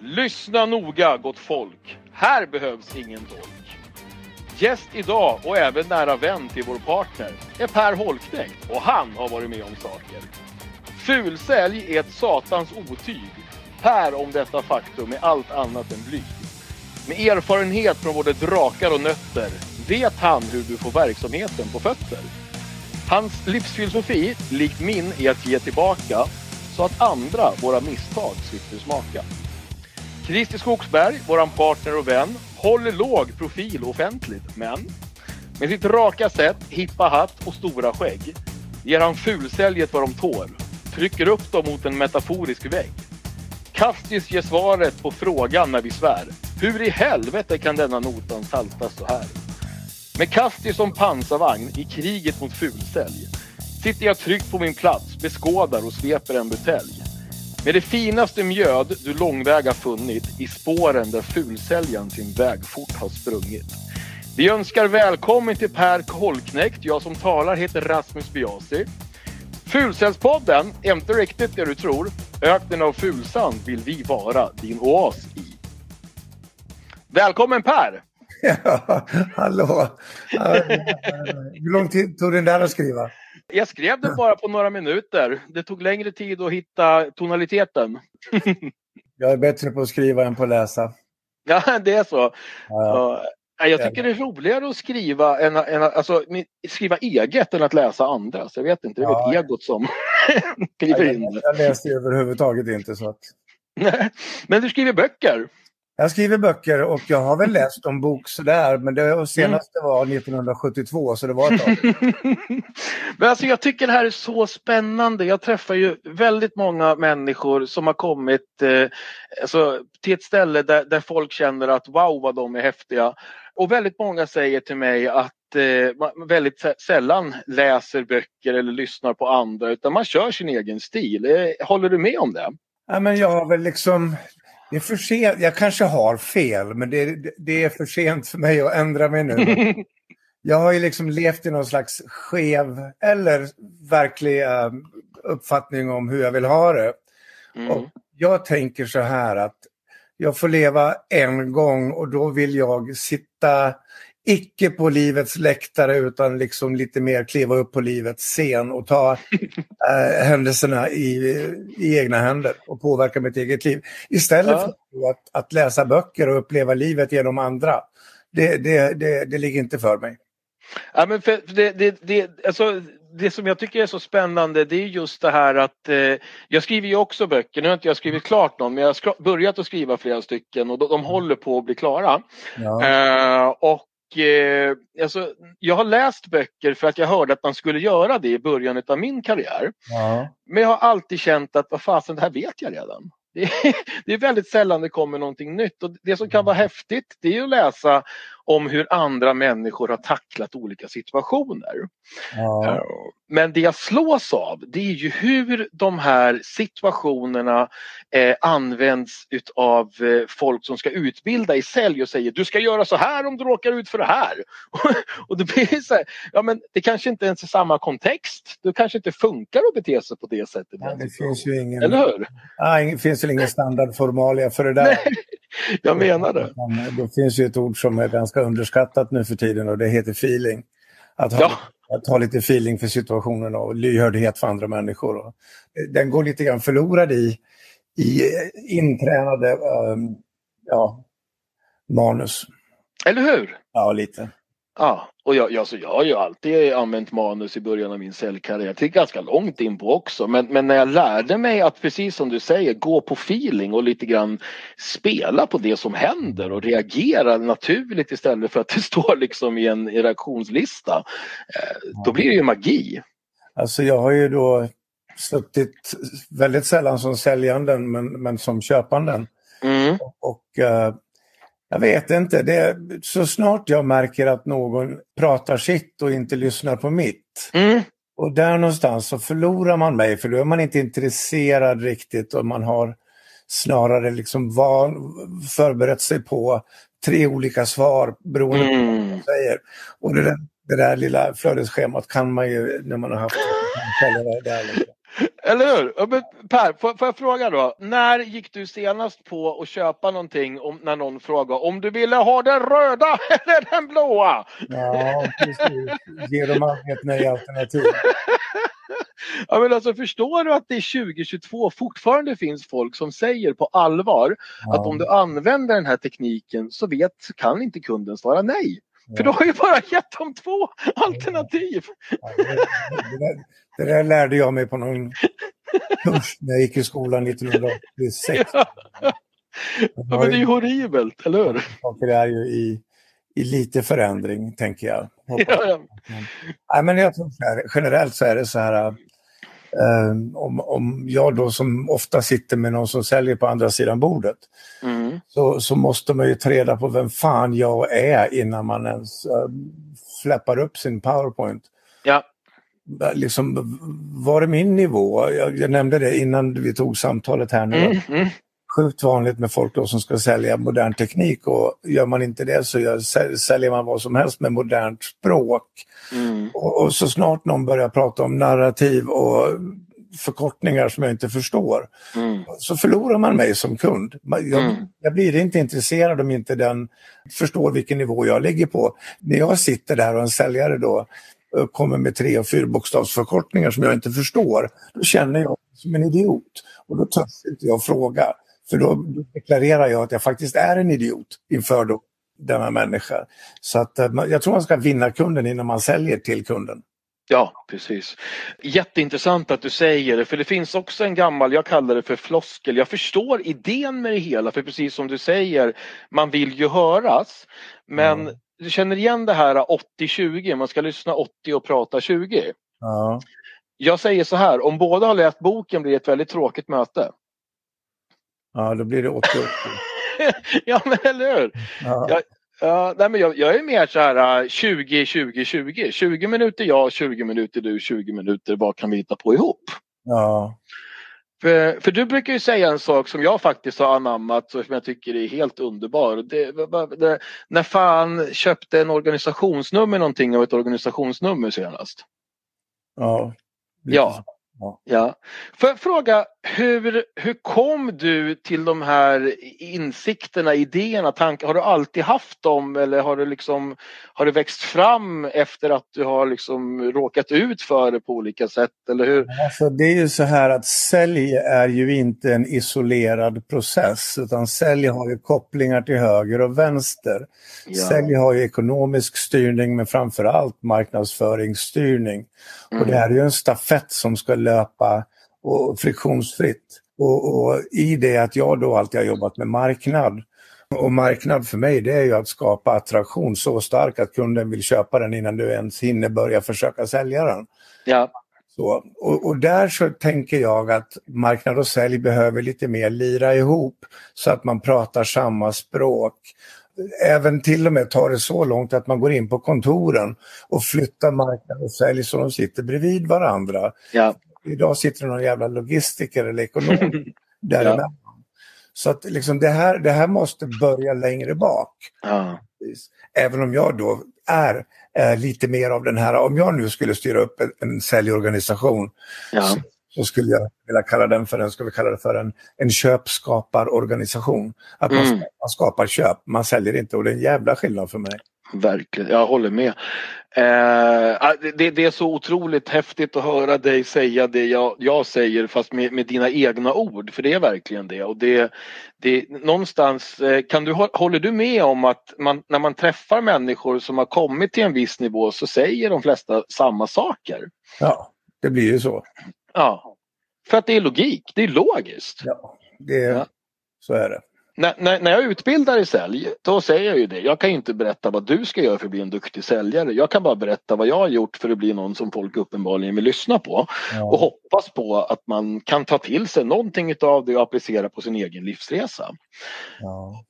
Lyssna noga gott folk. Här behövs ingen tolk. Gäst idag och även nära vän till vår partner är Per Holknekt och han har varit med om saker. Fulsälj är ett satans otyg. Per om detta faktum är allt annat än blyg. Med erfarenhet från både drakar och nötter vet han hur du får verksamheten på fötter. Hans livsfilosofi, likt min, är att ge tillbaka så att andra våra misstag slipper smaka. Christer Skogsberg, våran partner och vän, håller låg profil offentligt, men med sitt raka sätt, hippa hatt och stora skägg ger han fulsäljet vad de tål, trycker upp dem mot en metaforisk vägg. Kastis ger svaret på frågan när vi svär. Hur i helvete kan denna notan saltas så här? Med Kastis som pansarvagn i kriget mot fulsälj sitter jag tryggt på min plats, beskådar och sveper en butelj. Med det finaste mjöd du långväga funnit i spåren där fulsäljaren sin vägfort har sprungit. Vi önskar välkommen till Per Kolknekt. Jag som talar heter Rasmus Biasi. Fulsäljspodden är inte riktigt det du tror. Öknen av fulsand vill vi vara din oas i. Välkommen Per! Ja, hallå! Hur lång tid tog den där att skriva? Jag skrev den bara på några minuter. Det tog längre tid att hitta tonaliteten. Jag är bättre på att skriva än på att läsa. Ja, det är så. Ja, Ja, Jag tycker det är roligare att skriva, än, än, alltså, skriva eget än att läsa andras. Jag vet inte, det är Ja. väl egot som kliver in. jag, jag läste överhuvudtaget inte. Så att... Nej, Men du skriver böcker. Jag skriver böcker och jag har väl läst en bok sådär, men det senaste var 1972 så det var ett tag. Men alltså jag tycker det här är så spännande. Jag träffar ju väldigt många människor som har kommit eh, alltså, till ett ställe där, där folk känner att wow vad de är häftiga. Och väldigt många säger till mig att eh, man väldigt sä- sällan läser böcker eller lyssnar på andra utan man kör sin egen stil. Eh, Håller du med om det? Ja, men jag har väl liksom... Det är för sent. Jag kanske har fel, men det, det är för sent för mig att ändra mig nu. Jag har ju liksom levt i någon slags skev eller verklig eh, uppfattning om hur jag vill ha det. Mm. Och jag tänker så här att jag får leva en gång och då vill jag sitta icke på livets läktare utan liksom lite mer kliva upp på livets scen och ta eh, händelserna i, i egna händer och påverka mitt eget liv. Istället Ja. för att, att läsa böcker och uppleva livet genom andra. Det, det, det, det ligger inte för mig. Ja, men det, det, det, alltså, det som jag tycker är så spännande det är just det här att eh, jag skriver ju också böcker. Nu har inte jag skrivit klart någon men jag har börjat att skriva flera stycken och de, de håller på att bli klara. Ja. Eh, och eh, alltså, jag har läst böcker för att jag hörde att man skulle göra det i början av min karriär. Ja. Men jag har alltid känt att vad fasen det här vet jag redan. Det är, det är väldigt sällan det kommer någonting nytt och det som kan vara häftigt det är att läsa om hur andra människor har tacklat olika situationer. Ja. Men det jag slås av det är ju hur de här situationerna eh, används utav eh, folk som ska utbilda i sälj och säger du ska göra så här om du råkar ut för det här. och det blir så här, ja men det kanske inte ens är samma kontext. Det kanske inte funkar att bete sig på det sättet. Ja, det finns ju ingen, Eller hur? ja, det finns väl ingen standardformalia för det där. Jag menar det. Det finns ju ett ord som är ganska underskattat nu för tiden och det heter feeling. Att ha, Ja. att ha lite feeling för situationen och lyhördhet för andra människor. Den går lite grann förlorad i, i intränade ehm, ja, manus. Eller hur? Ja, lite. Ja, och jag, jag, så jag har ju alltid använt manus i början av min säljkarriär. Till ganska långt in på också. Men, men när jag lärde mig att precis som du säger gå på feeling och lite grann spela på det som händer och reagera naturligt istället för att det står liksom i en reaktionslista. Eh, då blir det ju magi. Alltså jag har ju då suttit väldigt sällan som säljanden men, men som köpanden. Mm. Och eh, jag vet inte, det så snart jag märker att någon pratar sitt och inte lyssnar på mitt. Mm. Och där någonstans så förlorar man mig för då är man inte intresserad riktigt och man har snarare liksom van, förberett sig på tre olika svar beroende på vad Mm. man säger. Och det där, det där lilla flödesschemat kan man ju när man har haft. Liksom. Eller hur? Per, får, får, jag fråga då? När gick du senast på att köpa någonting om, när någon frågade om du ville ha den röda eller den blåa? Ja, precis. Ge dem aldrig ett nej-alternativ. ja, men alltså, förstår du att det 2022 fortfarande finns folk som säger på allvar ja. att om du använder den här tekniken så vet, kan inte kunden svara nej. För du har ju bara gett dem två alternativ. Ja, det, det, där, det, där, lärde jag mig på någon kurs när jag gick i skolan 1986. Ja, ja men det är ju horribelt, eller hur? Saker är ju i, i lite förändring, tänker jag. Ja, ja. Nej, men jag tror så här, generellt så är det så här Um, om, om jag då som ofta sitter med någon som säljer på andra sidan bordet mm. så, så måste man ju träda på vem fan jag är innan man ens uh, släpper upp sin powerpoint. Ja. Liksom, var är min nivå? Jag, jag, nämnde det innan vi tog samtalet här nu. Mm. Sjukt vanligt med folk då som ska sälja modern teknik och gör man inte det så gör, säljer man vad som helst med modernt språk. Mm. Och, och, så snart någon börjar prata om narrativ och förkortningar som jag inte förstår mm. så förlorar man mig som kund. Jag, mm. jag, blir inte intresserad om inte den förstår vilken nivå jag ligger på. När jag sitter där och en säljare då eh, kommer med tre och fyrbokstavsförkortningar som jag inte förstår, då känner jag mig som en idiot. Och då törs inte jag fråga. För då deklarerar jag att jag faktiskt är en idiot inför då denna människa. Så att eh, jag tror man ska vinna kunden innan man säljer till kunden. Ja, precis. Jätteintressant att du säger det, för det finns också en gammal, jag kallar det för floskel. Jag förstår idén med det hela, för precis som du säger, man vill ju höras. Men mm. du känner igen det här 80-20, man ska lyssna 80 och prata 20. Ja. Jag säger så här, om båda har läst boken blir det ett väldigt tråkigt möte. Ja, då blir det 80-80. ja, men eller hur? Ja. Jag, ja, nej, men jag, jag, är mer så här 20-20-20. Uh, 20 minuter jag, 20 minuter du, 20 minuter vad kan vi hitta på ihop? Ja. För, för, du brukar ju säga en sak som jag faktiskt har anammat och som jag tycker är helt underbar. Det, det, när fan köpte en organisationsnummer någonting av ett organisationsnummer senast? Ja. Ja. Ja. ja. Får jag fråga, hur, hur kom du till de här insikterna, idéerna, tankar? Har du alltid haft dem eller har det, liksom, har det växt fram efter att du har liksom råkat ut för det på olika sätt? Eller hur? Alltså, det är ju så här att sälj är ju inte en isolerad process utan sälj har ju kopplingar till höger och vänster. Ja. Sälj har ju ekonomisk styrning men framförallt marknadsföringsstyrning. Mm. Och det här är ju en stafett som ska löpa och friktionsfritt. Och, och, i det att jag då alltid har jobbat med marknad. Och marknad för mig det är ju att skapa attraktion så stark att kunden vill köpa den innan du ens hinner börja försöka sälja den. Ja. Så, och, och, där så tänker jag att marknad och sälj behöver lite mer lira ihop så att man pratar samma språk. Även till och med tar det så långt att man går in på kontoren och flyttar marknad och sälj så de sitter bredvid varandra. Ja. Idag sitter det någon jävla logistiker eller ekonom däremellan. Ja. Så att liksom det, här, det här måste börja längre bak. Ja. Även om jag då är eh, lite mer av den här, om jag nu skulle styra upp en, en säljorganisation ja. så, så, skulle jag vilja kalla den för en, ska vi kalla det för en, en köpskaparorganisation. Att man, mm. man skapar köp, man säljer inte och det är en jävla skillnad för mig. Verkligen, jag håller med. Eh, det, det, är så otroligt häftigt att höra dig säga det jag, jag säger fast med, med, dina egna ord, för det är verkligen det. Och det, det någonstans, eh, kan du, håller du med om att man, när man träffar människor som har kommit till en viss nivå så säger de flesta samma saker? Ja, det blir ju så. Ja, för att det är logik, det är logiskt. Ja, det, ja. så är det när, när, när jag utbildar i sälj, då säger jag ju det. Jag kan inte berätta vad du ska göra för att bli en duktig säljare. Jag kan bara berätta vad jag har gjort för att bli någon som folk uppenbarligen vill lyssna på. Ja. Och hoppas på att man kan ta till sig någonting av det och applicera på sin egen livsresa. Ja.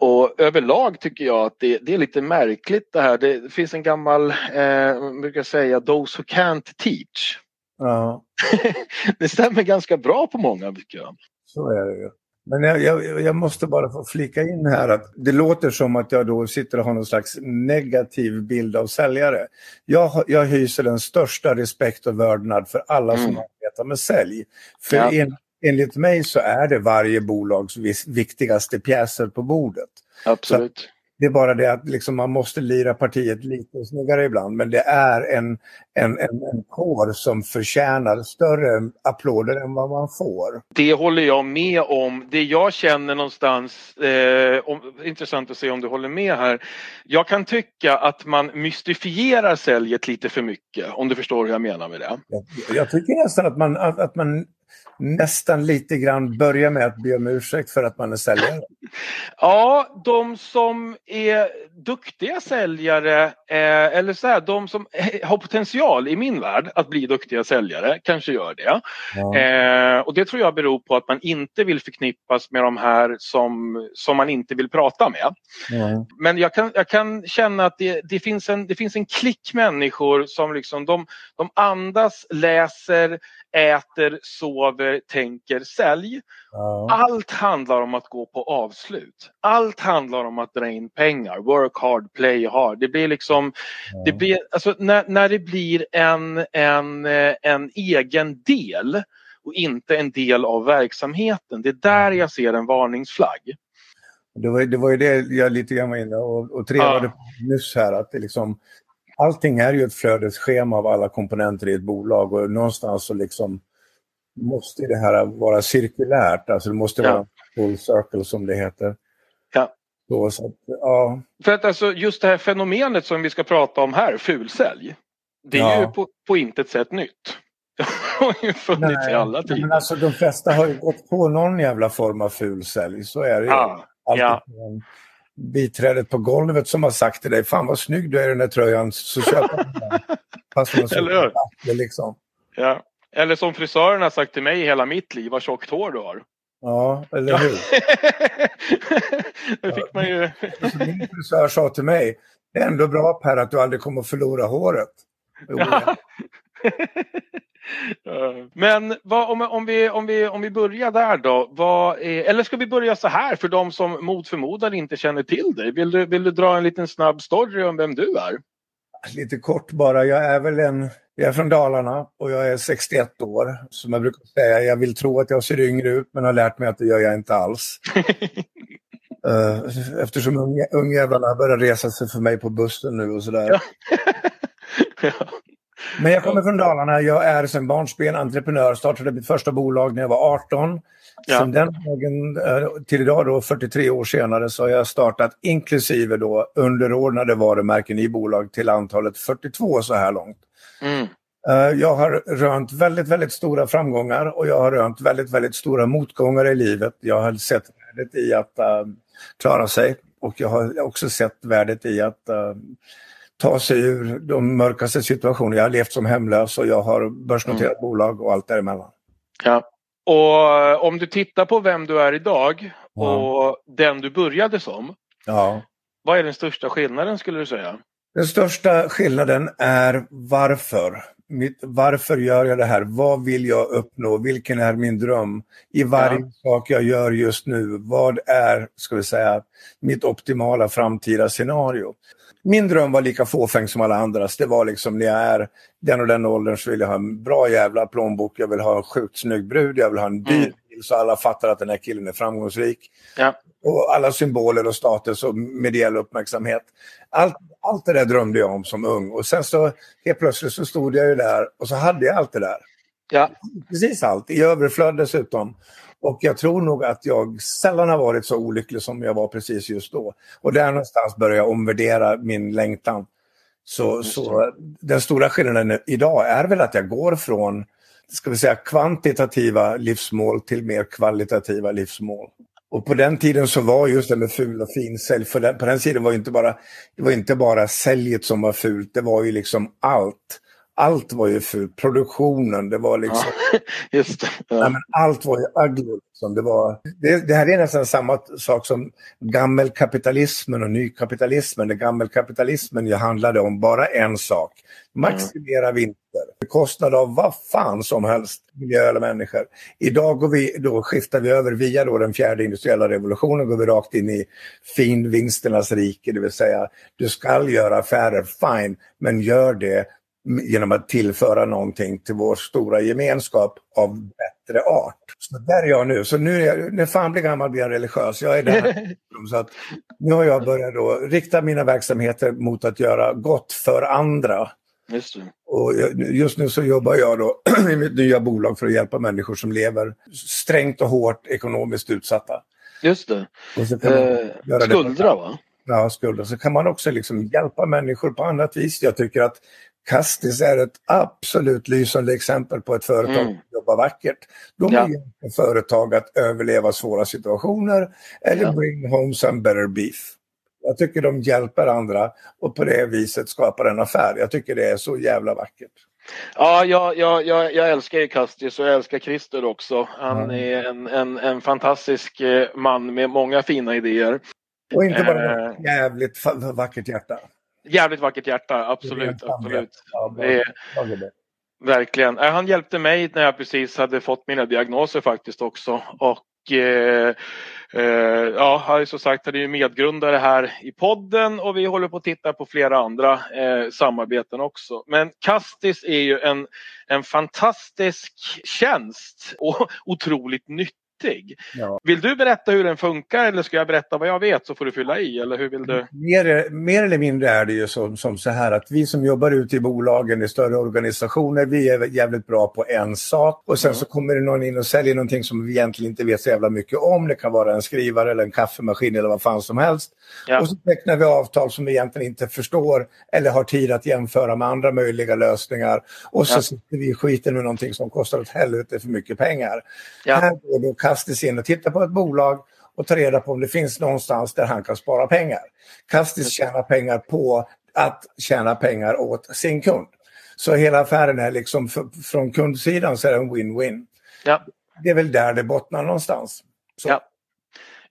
Och överlag tycker jag att det, det, är lite märkligt det här. Det finns en gammal, eh, brukar säga, those who can't teach. Ja. det stämmer ganska bra på många tycker jag. Så är det ju. Men jag, jag, jag, måste bara få flika in här att det låter som att jag då sitter och har någon slags negativ bild av säljare. Jag, jag hyser den största respekt och vördnad för alla mm. som samarbeta med sälj. För ja. en, enligt mig så är det varje bolags viktigaste pjäser på bordet. Absolut. Det är bara det att liksom man måste lira partiet lite snyggare ibland. Men det är en, en, en, en kår som förtjänar större applåder än vad man får. Det håller jag med om. Det jag känner någonstans, eh, om, intressant att se om du håller med här. Jag kan tycka att man mystifierar säljet lite för mycket, om du förstår hur jag menar med det. Jag, jag tycker nästan att man, att, att man nästan lite grann börja med att be om ursäkt för att man är säljare? Ja, de som är duktiga säljare, eh, eller så här, de som har potential i min värld att bli duktiga säljare kanske gör det. Ja. Eh, och det tror jag beror på att man inte vill förknippas med de här som, som man inte vill prata med. Ja. Men jag kan, jag kan känna att det, det, finns en, det finns en klick människor som liksom de, de andas, läser, äter, sover, tänker, sälj. Ja. Allt handlar om att gå på avslut. Allt handlar om att dra in pengar. Work hard, play hard. Det blir liksom, det blir, alltså när, när det blir en, en, en egen del och inte en del av verksamheten. Det är där jag ser en varningsflagg. Det var, det var ju det jag lite grann var inne och, och trevade ja. nyss här att det liksom allting är ju ett flödesschema av alla komponenter i ett bolag och någonstans så liksom måste det här vara cirkulärt, alltså det måste ja. vara full circle som det heter. Ja. Så, så att, ja. För att alltså just det här fenomenet som vi ska prata om här, fulsälj, det är ja. ju på, på intet sätt nytt. Det har ju funnits Nej, i alla tider. Men alltså de flesta har ju gått på någon jävla form av fulsälj, så är det ju. Ja. ja biträdet på golvet som har sagt till dig, fan vad snygg du är i den där tröjan, så köp den. Fast man Eller hur? liksom. Ja. Eller som frisören har sagt till mig hela mitt liv, vad tjockt hår du har. Ja, eller hur? det fick man ju... Min frisör sa till mig, det är ändå bra Per att du aldrig kommer att förlora håret. Ja. Men vad, om, om, vi, om, vi, om vi börjar där då. Vad är, eller ska vi börja så här för de som mot förmodan inte känner till dig? Vill du, vill du dra en liten snabb story om vem du är? Lite kort bara. Jag är väl en... Jag är från Dalarna och jag är 61 år. Som jag brukar säga, jag vill tro att jag ser yngre ut men har lärt mig att det gör jag inte alls. uh, eftersom ungjävlarna börjar resa sig för mig på bussen nu och sådär. ja. Men jag kommer från Dalarna. Jag är sedan barnsben entreprenör. Startade mitt första bolag när jag var 18. Ja. Sen den dagen till idag, då, 43 år senare, så har jag startat inklusive då underordnade varumärken i bolag till antalet 42 så här långt. Mm. Eh, jag har rönt väldigt, väldigt stora framgångar och jag har rönt väldigt, väldigt stora motgångar i livet. Jag har sett värdet i att uh, klara sig och jag har också sett värdet i att uh, ta sig ur de mörkaste situationerna. Jag har levt som hemlös och jag har börsnoterat mm. bolag och allt däremellan. Ja. Och eh, om du tittar på vem du är idag och ja. den du började som. Ja. Vad är den största skillnaden skulle du säga? Den största skillnaden är varför. Mitt, varför gör jag det här? Vad vill jag uppnå? Vilken är min dröm? I varje ja. sak jag gör just nu, vad är, ska vi säga, mitt optimala framtida scenario? Min dröm var lika fåfäng som alla andras. Det var liksom när jag är den och den åldern så vill jag ha en bra jävla plånbok, jag vill ha en sjukt snygg brud, jag vill ha en dyr mm. bil så alla fattar att den här killen är framgångsrik. Ja. Och alla symboler och status och mediell uppmärksamhet. Allt, allt det där drömde jag om som ung och sen så helt plötsligt så stod jag ju där och så hade jag allt det där. Ja. Precis allt, i överflöd dessutom. Och jag tror nog att jag sällan har varit så olycklig som jag var precis just då. Och där någonstans börjar jag omvärdera min längtan. Så, så den stora skillnaden idag är väl att jag går från ska vi säga, kvantitativa livsmål till mer kvalitativa livsmål. Och på den tiden så var just det med ful och fin sälj, för den, på den tiden var inte bara, det var inte bara säljet som var fult, det var ju liksom allt allt var ju fult. Produktionen, det var liksom... Ja, just det. Ja. Nej, men allt var ju ugly. Liksom. Det, var, det, det här är nästan samma sak som gammelkapitalismen och nykapitalismen. Det gammelkapitalismen ju handlade om bara en sak. Maximera mm. vinster. Bekostnad av vad fan som helst, miljö eller människor. Idag går vi, då skiftar vi över via då den fjärde industriella revolutionen, går vi rakt in i finvinsternas rike. Det vill säga, du ska göra affärer, fine, men gör det genom att tillföra någonting till vår stora gemenskap av bättre art. Så där är jag nu. Så nu är jag, när fan blir gammal blir jag religiös. Jag är där. så att nu har jag börjat då rikta mina verksamheter mot att göra gott för andra. Just, det. Och just nu så jobbar jag då i mitt nya bolag för att hjälpa människor som lever strängt och hårt ekonomiskt utsatta. Just det. Eh, skuldra va? Ja, skulder. Så kan man också liksom hjälpa människor på annat vis. Jag tycker att Kastis är ett absolut lysande exempel på ett företag mm. som jobbar vackert. De ja. hjälper företag att överleva svåra situationer eller ja. bring home some better beef. Jag tycker de hjälper andra och på det viset skapar en affär. Jag tycker det är så jävla vackert. Ja, jag, jag, jag, jag älskar ju Kastis och jag älskar Christer också. Han är en, en, en fantastisk eh, man med många fina idéer. Och inte bara ett eh. jävligt vackert hjärta. Jävligt vackert hjärta, absolut. absolut. Ja, det, verkligen. Han hjälpte mig när jag precis hade fått mina diagnoser faktiskt också. Och eh, eh, ja, har ju som sagt han är medgrundare här i podden och vi håller på att titta på flera andra eh, samarbeten också. Men Kastis är ju en, en fantastisk tjänst och otroligt nyttig nyttig. Ja. Vill du berätta hur den funkar eller ska jag berätta vad jag vet så får du fylla i? Eller hur vill du? Mer, mer eller mindre är det ju som, som så här att vi som jobbar ute i bolagen i större organisationer, vi är jävligt bra på en sak och sen mm. så kommer det någon in och säljer någonting som vi egentligen inte vet så jävla mycket om. Det kan vara en skrivare eller en kaffemaskin eller vad fan som helst. Ja. Och så tecknar vi avtal som vi egentligen inte förstår eller har tid att jämföra med andra möjliga lösningar. Och så ja. sitter vi i skiten med någonting som kostar ett helvete för mycket pengar. Ja. Här går då Kastis in och tittar på ett bolag och tar reda på om det finns någonstans där han kan spara pengar. Kastis tjänar pengar på att tjäna pengar åt sin kund. Så hela affären är liksom från kundsidan så är det en win-win. Ja. Det är väl där det bottnar någonstans. Så. Ja.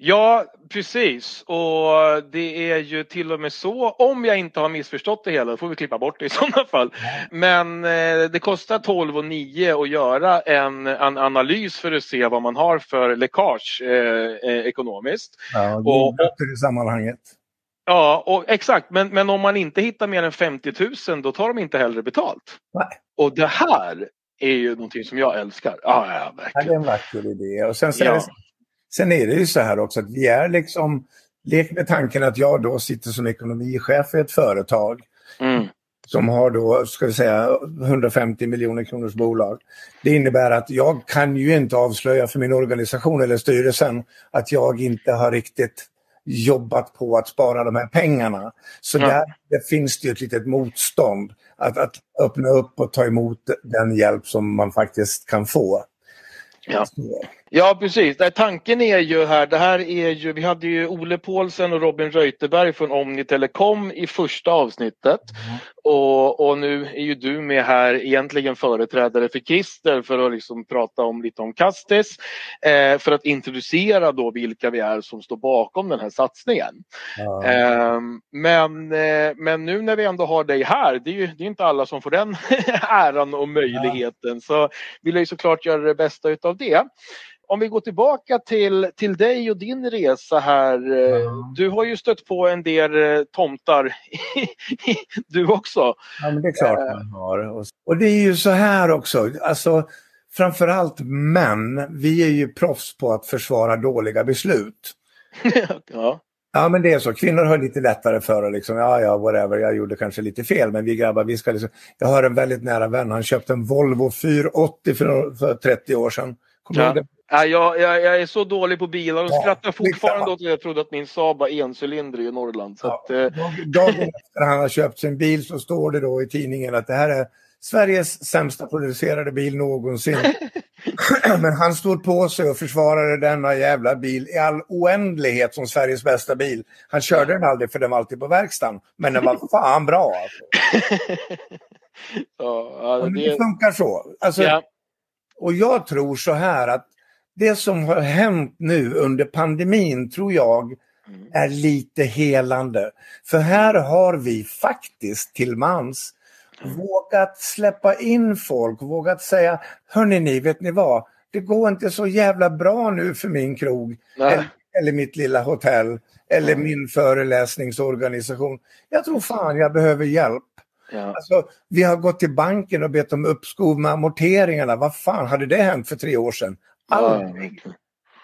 Ja, precis. Och det är ju till och med så, om jag inte har missförstått det hela, då får vi klippa bort det i sådana fall. Men eh, det kostar 12 och 9 att göra en, en analys för att se vad man har för läckage eh, eh ekonomiskt. Ja, det och, och, i sammanhanget. Ja, och, exakt. Men, men om man inte hittar mer än 50 000 då tar de inte heller betalt. Nej. Och det här är ju någonting som jag älskar. Ja, ja, verkligen. Ja, det är en vacker idé. Och sen så ja. Sen är det ju så här också att vi är liksom, lek med tanken att jag då sitter som ekonomichef i ett företag. Mm. Som har då, ska vi säga, 150 miljoner kronors bolag. Det innebär att jag kan ju inte avslöja för min organisation eller styrelsen att jag inte har riktigt jobbat på att spara de här pengarna. Så mm. där det finns det ju ett litet motstånd att, att öppna upp och ta emot den hjälp som man faktiskt kan få. Ja. Ja precis, Nej, tanken är ju här, det här är ju, vi hade ju Ole Paulsen och Robin Reuterberg från Omni Telecom i första avsnittet. Mm. Och, och, nu är ju du med här, egentligen företrädare för Christer för att liksom prata om lite om Kastis. Eh, för att introducera då vilka vi är som står bakom den här satsningen. Mm. Eh, men, eh, men nu när vi ändå har dig här, det är ju det är inte alla som får den äran och möjligheten. Mm. Så vill jag ju såklart göra det bästa utav det om vi går tillbaka till, till dig och din resa här. Mm. Du har ju stött på en del eh, tomtar du också. Ja, men det är klart uh, man har. Och det är ju så här också, alltså framförallt män, vi är ju proffs på att försvara dåliga beslut. ja. Ja men det är så, kvinnor har lite lättare för att liksom, ja ja whatever, jag gjorde kanske lite fel men vi grabbar vi ska liksom, jag har en väldigt nära vän, han köpte en Volvo 480 för, för 30 år sedan. Kommer ja. Ja, jag, jag, jag, är så dålig på bilar och ja, skrattar fortfarande åt att jag trodde att min Saab var encylindrig i Norrland. Så ja, att, eh. Dagen efter han har köpt sin bil så står det då i tidningen att det här är Sveriges sämsta producerade bil någonsin. Men han stod på sig och försvarade denna jävla bil i all oändlighet som Sveriges bästa bil. Han körde den aldrig för den var alltid på verkstaden. Men den var fan bra alltså. ja, det... det funkar så. Alltså, ja. Och jag tror så här att det som har hänt nu under pandemin tror jag mm. är lite helande. För här har vi faktiskt till mans mm. vågat släppa in folk, vågat säga Hörni ni, vet ni vad? Det går inte så jävla bra nu för min krog. Eller, eller, mitt lilla hotell. Eller mm. min föreläsningsorganisation. Jag tror fan jag behöver hjälp. Ja. Alltså, vi har gått till banken och bett om uppskov med amorteringarna. Vad fan hade det hänt för tre år sedan? Aldrig.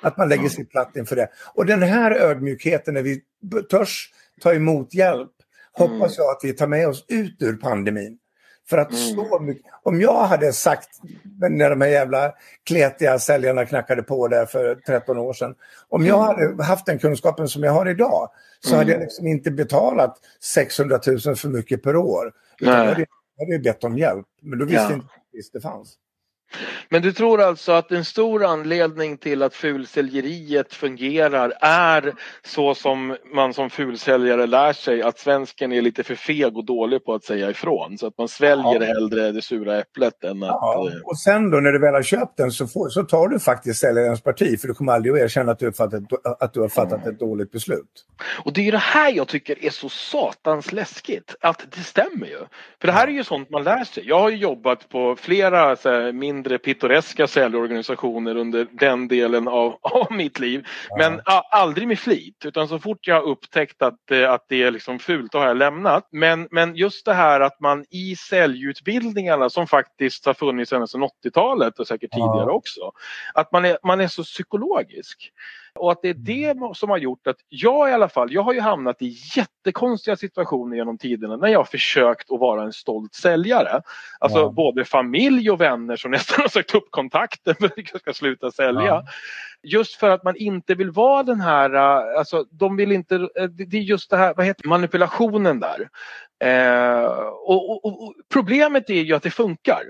Att man lägger sig platt inför det. Och den här ödmjukheten när vi törs ta emot hjälp hoppas jag att vi tar med oss ut ur pandemin. För att mm. så mycket, om jag hade sagt när de här jävla kletiga säljarna knackade på där för 13 år sedan. Om jag hade haft den kunskapen som jag har idag så mm. hade jag liksom inte betalat 600 000 för mycket per år. Utan jag hade, jag hade bett om hjälp. Men då visste ja. inte att det fanns. Men du tror alltså att en stor anledning till att fulsäljeriet fungerar är så som man som fulsäljare lär sig att svensken är lite för feg och dålig på att säga ifrån. Så att man sväljer ja. hellre det sura äpplet än att... Ja. Eh, och sen då när du väl har köpt den så, får, så tar du faktiskt säljarens parti för du kommer aldrig att erkänna att du har fattat, att du har fattat ett dåligt beslut. Och det är det här jag tycker är så satans läskigt. Att det stämmer ju. För det här är ju sånt man lär sig. Jag har jobbat på flera så här, mindre pittoreska säljorganisationer under den delen av, av mitt liv. Men ja. aldrig med flit utan så fort jag upptäckt att, eh, att det är liksom fult då har jag lämnat. Men, men just det här att man i säljutbildningarna som faktiskt har funnits sedan 80-talet och säkert tidigare också. Att man är, man är så psykologisk. Och att det är det som har gjort att jag i alla fall, jag har ju hamnat i jättekonstiga situationer genom tiderna när jag har försökt att vara en stolt säljare. Alltså ja. både familj och vänner som nästan har sagt upp kontakten för att jag ska sluta sälja. Ja. Just för att man inte vill vara den här, äh, alltså de vill inte, äh, det är just det här, vad heter manipulationen där. Eh, och, och, och, problemet är ju att det funkar.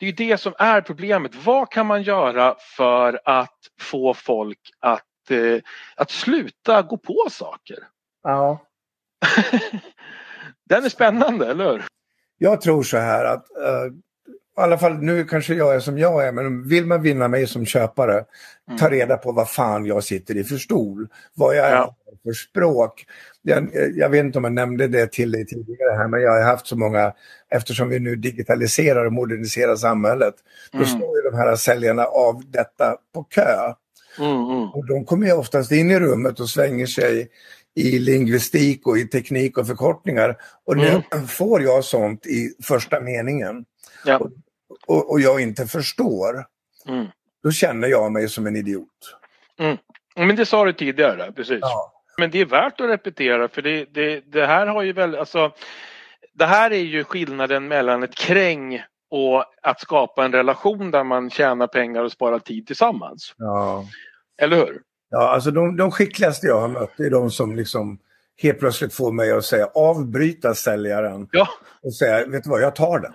Det är det som är problemet. Vad kan man göra för att få folk att eh, att sluta gå på saker. Ja. Den är spännande, eller hur? Jag tror så här att, uh, i alla fall nu kanske jag är som jag är, men vill man vinna mig som köpare, mm. ta reda på vad fan jag sitter i för stol, vad jag ja. är för språk. Jag, jag, vet inte om jag nämnde det till dig tidigare här, men jag har haft så många, eftersom vi nu digitaliserar och moderniserar samhället, då mm. står ju de här säljarna av detta på kö. Mm, mm. Och de kommer ju oftast in i rummet och svänger sig i lingvistik och i teknik och förkortningar. Och mm. nu får jag sånt i första meningen ja. och, och, och, jag inte förstår, mm. då känner jag mig som en idiot. Mm. Men det sa du tidigare, precis. Ja. Men det är värt att repetera för det, det, det här har ju väl, alltså det här är ju skillnaden mellan ett kräng och att skapa en relation där man tjänar pengar och sparar tid tillsammans. Ja. Eller hur? Ja, alltså de, de skickligaste jag har mött är de som liksom helt plötsligt får mig att säga avbryta säljaren ja. och säga, vet du vad, jag tar den.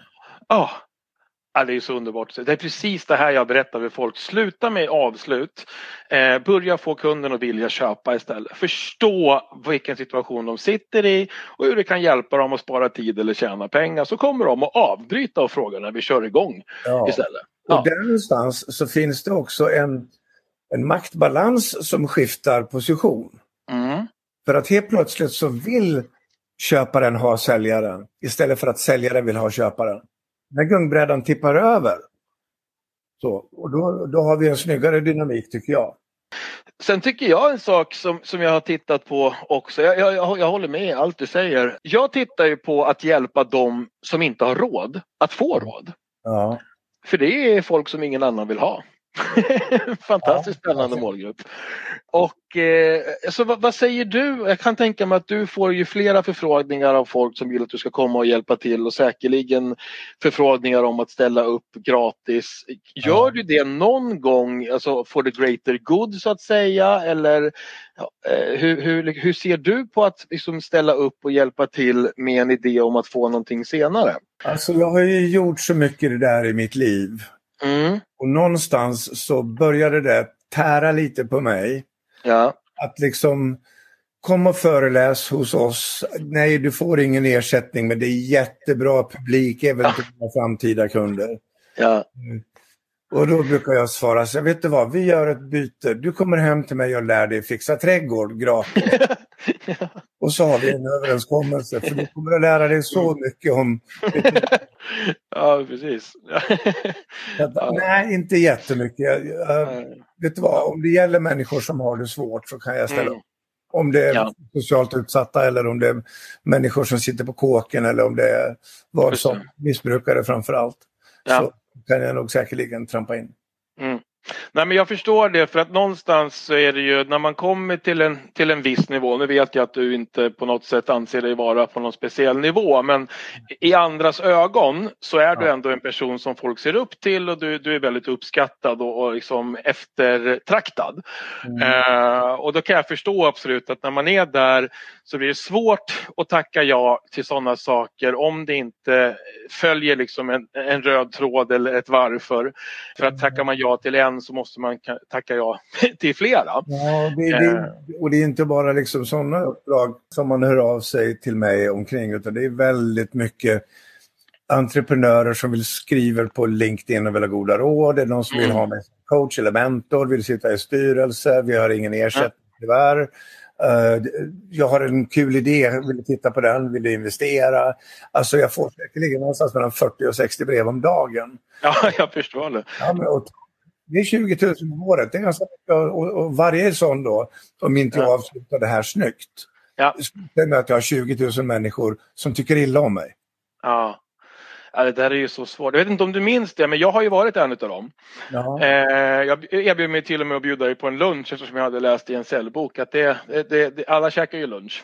Ja. Ja, det är så underbart. Det är precis det här jag berättar för folk. Sluta med avslut. Eh, börja få kunden att vilja köpa istället. Förstå vilken situation de sitter i och hur det kan hjälpa dem att spara tid eller tjäna pengar. Så kommer de att avbryta och fråga när vi kör igång ja. istället. Ja. Och där någonstans så finns det också en en maktbalans som skiftar position. Mm. För att helt plötsligt så vill köparen ha säljaren istället för att säljaren vill ha köparen. När gungbrädan tippar över. Så, och då, då har vi en snyggare dynamik tycker jag. Sen tycker jag en sak som, som jag har tittat på också, jag, jag, jag håller med allt du säger. Jag tittar ju på att hjälpa dem som inte har råd att få råd. Ja. För det är folk som ingen annan vill ha. Fantastiskt spännande målgrupp. Och eh, så vad, vad, säger du? Jag kan tänka mig att du får ju flera förfrågningar av folk som vill att du ska komma och hjälpa till och säkerligen förfrågningar om att ställa upp gratis. Gör ja. du det någon gång, alltså for the greater good så att säga? Eller eh, hur, hur, hur ser du på att liksom, ställa upp och hjälpa till med en idé om att få någonting senare? Alltså jag har ju gjort så mycket det där i mitt liv. Mm. Och någonstans så började det tära lite på mig. Ja. Att liksom kom och föreläs hos oss. Nej, du får ingen ersättning men det är jättebra publik även till ja. framtida kunder. Ja. Och då brukar jag svara så vet du vad, vi gör ett byte. Du kommer hem till mig och lär dig fixa trädgård gratis. ja. Och så har vi en överenskommelse för du kommer att lära dig så mycket om... ja, precis. ja. Nej, inte jättemycket. Jag, vet du vad, om det gäller människor som har det svårt så kan jag ställa mm. upp. Om det är Ja. socialt utsatta eller om det är människor som sitter på kåken eller om det är vad som missbrukare framför allt. Ja. Så kan jag nog säkerligen trampa in. Mm. Nej men jag förstår det för att någonstans så är det ju när man kommer till en, till en viss nivå, nu vet jag att du inte på något sätt anser dig vara på någon speciell nivå men i andras ögon så är du ändå en person som folk ser upp till och du, du är väldigt uppskattad och, och liksom eftertraktad. Mm. Eh, och då kan jag förstå absolut att när man är där så blir det svårt att tacka ja till sådana saker om det inte följer liksom en, en röd tråd eller ett varför. För att tackar man ja till en så måste man ka- tacka ja till flera. Ja, det, det, och det är inte bara liksom sådana uppdrag som man hör av sig till mig omkring utan det är väldigt mycket entreprenörer som vill skriva på LinkedIn och vill ha goda råd. Det är någon som vill Mm. ha mig som coach eller mentor, vill sitta i styrelse, vi har ingen ersättning tyvärr. Eh, jag har en kul idé, vill du titta på den, vill du investera? Alltså jag får säkerligen någonstans mellan 40 och 60 brev om dagen. Ja, jag förstår det. Ja, men, och, det är 20 000 om året, det är ganska mycket. Och, och varje sån då, om inte jag Ja. avslutar det här snyggt, Ja. med att jag har 20 000 människor som tycker illa om mig. Ja. Ja, det där är ju så svårt. Jag vet inte om du minns det, men jag har ju varit en av dem. Ja. Eh, jag erbjöd mig till och med att bjuda dig på en lunch eftersom jag hade läst i en cellbok att det, det, det, alla käkar ju lunch.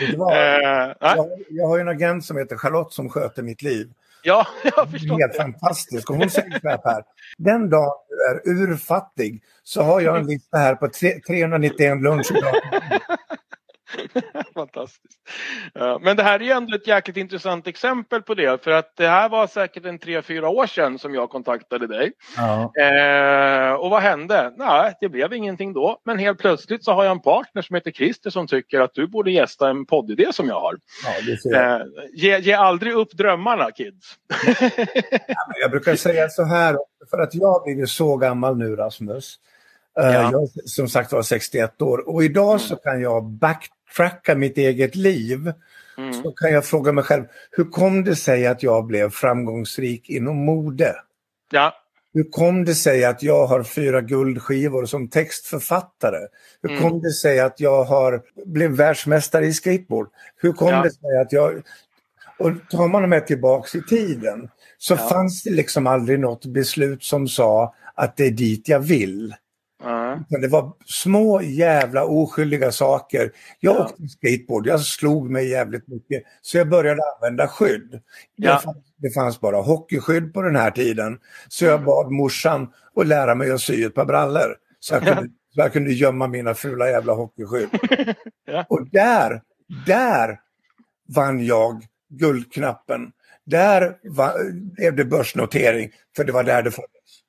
Du vad? eh. Jag, jag har ju en agent som heter Charlotte som sköter mitt liv. Ja, jag förstår. Helt fantastisk. Och hon säger så här, Per, den dag du är urfattig så har jag en lista här på tre, 391 lunch idag. Fantastiskt. Ja, Men det här är ju ändå ett jäkligt intressant exempel på det. För att det här var säkert en tre, fyra år sedan som jag kontaktade dig. Ja. Eh, och vad hände? Nej, det blev ingenting då. Men helt plötsligt så har jag en partner som heter Christer som tycker att du borde gästa en poddidé som jag har. Ja, det ser jag. Eh, ge, ge aldrig upp drömmarna kids. Jag brukar säga så här, för att jag har blivit så gammal nu Rasmus. Eh, Ja. Jag som sagt var 61 år och idag så kan jag backtracka mitt eget liv. Mm. Så kan jag fråga mig själv, hur kom det sig att jag blev framgångsrik inom mode? Ja, Hur kom det sig att jag har fyra guldskivor som textförfattare? Hur Mm. kom det sig att jag har blivit världsmästare i skateboard? Hur kom Ja. det sig att jag... Och tar man mig tillbaks i tiden så Ja. fanns det liksom aldrig något beslut som sa att det är dit jag vill. Men det var små jävla oskyldiga saker. Jag Ja. åkte skateboard, jag slog mig jävligt mycket så jag började använda skydd. Ja. Det, fanns, det fanns bara hockeyskydd på den här tiden. Så jag bad morsan att lära mig att sy ett par brallor. Så jag kunde, så jag kunde gömma mina fula jävla hockeyskydd. Ja. Och där, där vann jag guldknappen. Där blev det börsnotering, för det var där det föddes.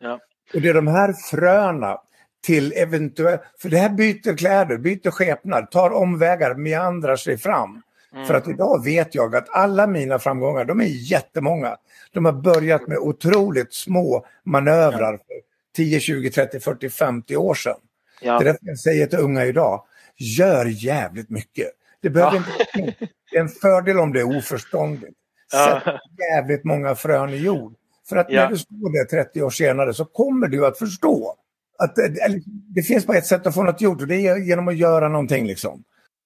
Ja. Och det är de här fröna till eventuellt, för det här byter kläder, byter skepnad, tar omvägar, meandrar sig fram. Mm. För att idag vet jag att alla mina framgångar, de är jättemånga. De har börjat med otroligt små manövrar för 10, 20, 30, 40, 50 år sedan. Det är ja, därför jag säger till unga idag, gör jävligt mycket. Det behöver Ja. inte Det är en fördel om det är oförståndigt. Sätt ja, jävligt många frön i jord. För att Ja. när du står där 30 år senare så kommer du att förstå. Att det, eller, det finns bara ett sätt att få något gjort och det är genom att göra någonting. Liksom.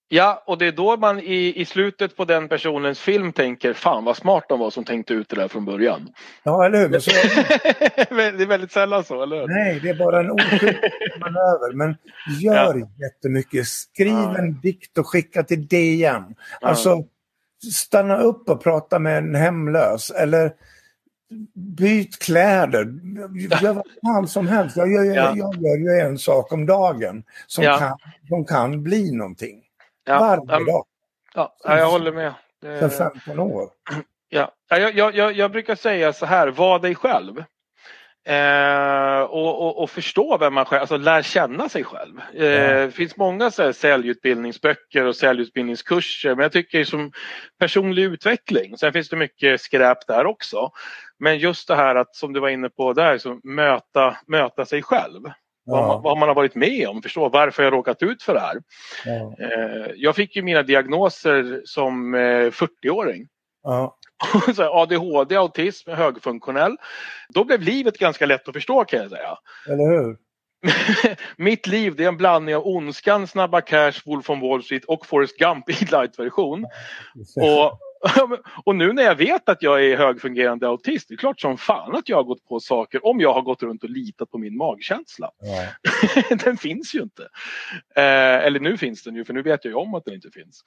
ja, och det är då man i, i slutet på den personens film tänker fan vad smart de var som tänkte ut det där från början. Ja, eller hur? Så, det är väldigt sällan så, eller hur? nej, det är bara en oskyldig manöver. Men gör jättemycket. Skriv Ja. en dikt och skicka till DN. Alltså, stanna upp och prata med en hemlös. Eller byt kläder. Gör vad fan som helst. Jag gör, Ja. jag gör ju en sak om dagen som, Ja. kan, som kan bli någonting. Ja, Varje dag. ja, ja, jag håller med. Det- För 15 år. Ja, jag, jag, jag, jag brukar säga så här, var dig själv. Eh, och, och, och förstå vem man själv, alltså lär känna sig själv. Eh, Ja. Det finns många så här, säljutbildningsböcker och säljutbildningskurser men jag tycker som personlig utveckling, sen finns det mycket skräp där också. Men just det här att som du var inne på där, så möta, möta sig själv. Vad, man, Ja. vad man har varit med om, förstå varför jag råkat ut för det här. Ja. Eh, jag fick ju mina diagnoser som eh, 40-åring. Ja. ADHD, autism, högfunktionell. Då blev livet ganska lätt att förstå kan jag säga. Eller hur? mitt liv det är en blandning av Ondskan, Snabba Cash, Wolf on Wall Street och Forrest Gump i light-version. Och och nu när jag vet att jag är högfungerande autist, det är klart som fan att jag har gått på saker om jag har gått runt och litat på min magkänsla. Ja. den finns ju inte. Eh, eller nu finns den ju, för nu vet jag ju om att den inte finns.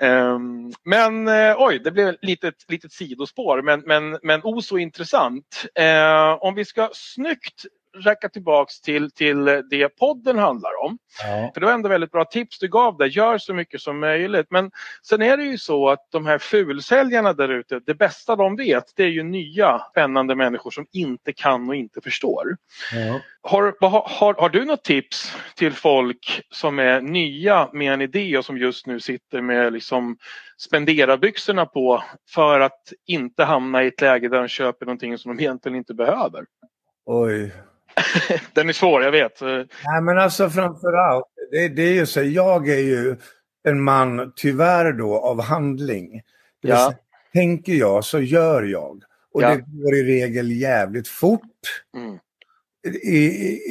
Eh, men eh, oj, det blev ett litet, litet sidospår, men, men, men o så intressant. Eh, om vi ska snyggt räcka tillbaks till, till det podden handlar om. Ja. För det var ändå väldigt bra tips du gav där. Gör så mycket som möjligt. Men sen är det ju så att de här fulsäljarna där ute, det bästa de vet det är ju nya spännande människor som inte kan och inte förstår. Ja. Har, har, har du något tips till folk som är nya med en idé och som just nu sitter med liksom spenderarbyxorna på för att inte hamna i ett läge där de köper någonting som de egentligen inte behöver? Oj, Den är svår, jag vet. Nej men alltså framförallt, det, det är ju så, jag är ju en man, tyvärr då, av handling. Det ja. Säga, tänker jag så gör jag. Och ja. det går i regel jävligt fort. Mm. I,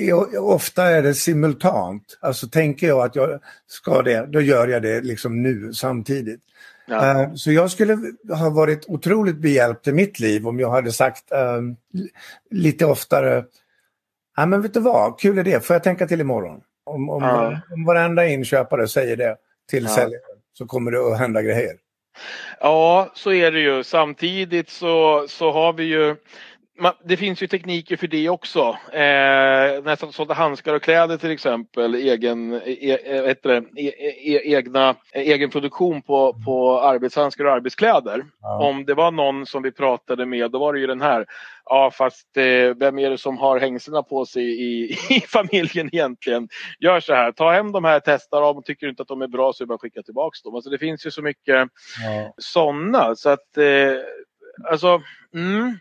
i, ofta är det simultant. Alltså tänker jag att jag ska det, då gör jag det liksom nu samtidigt. Ja. Uh, så jag skulle ha varit otroligt behjälpt i mitt liv om jag hade sagt uh, lite oftare Ja, men vet du vad, kul idé, får jag tänka till imorgon? Om, om, ja. om varenda inköpare säger det till ja. säljaren så kommer det att hända grejer. Ja, så är det ju. Samtidigt så, så har vi ju det finns ju tekniker för det också. Eh, nästan sådana handskar och kläder till exempel, egen, e, e, e, e, egna, egen produktion på, på arbetshandskar och arbetskläder. Ja. Om det var någon som vi pratade med, då var det ju den här. Ja fast eh, vem är det som har hängslena på sig i, i familjen egentligen? Gör så här, ta hem de här, testa dem, tycker du inte att de är bra så är det bara att skicka tillbaka dem. Alltså det finns ju så mycket ja. sådana så att eh, alltså mm,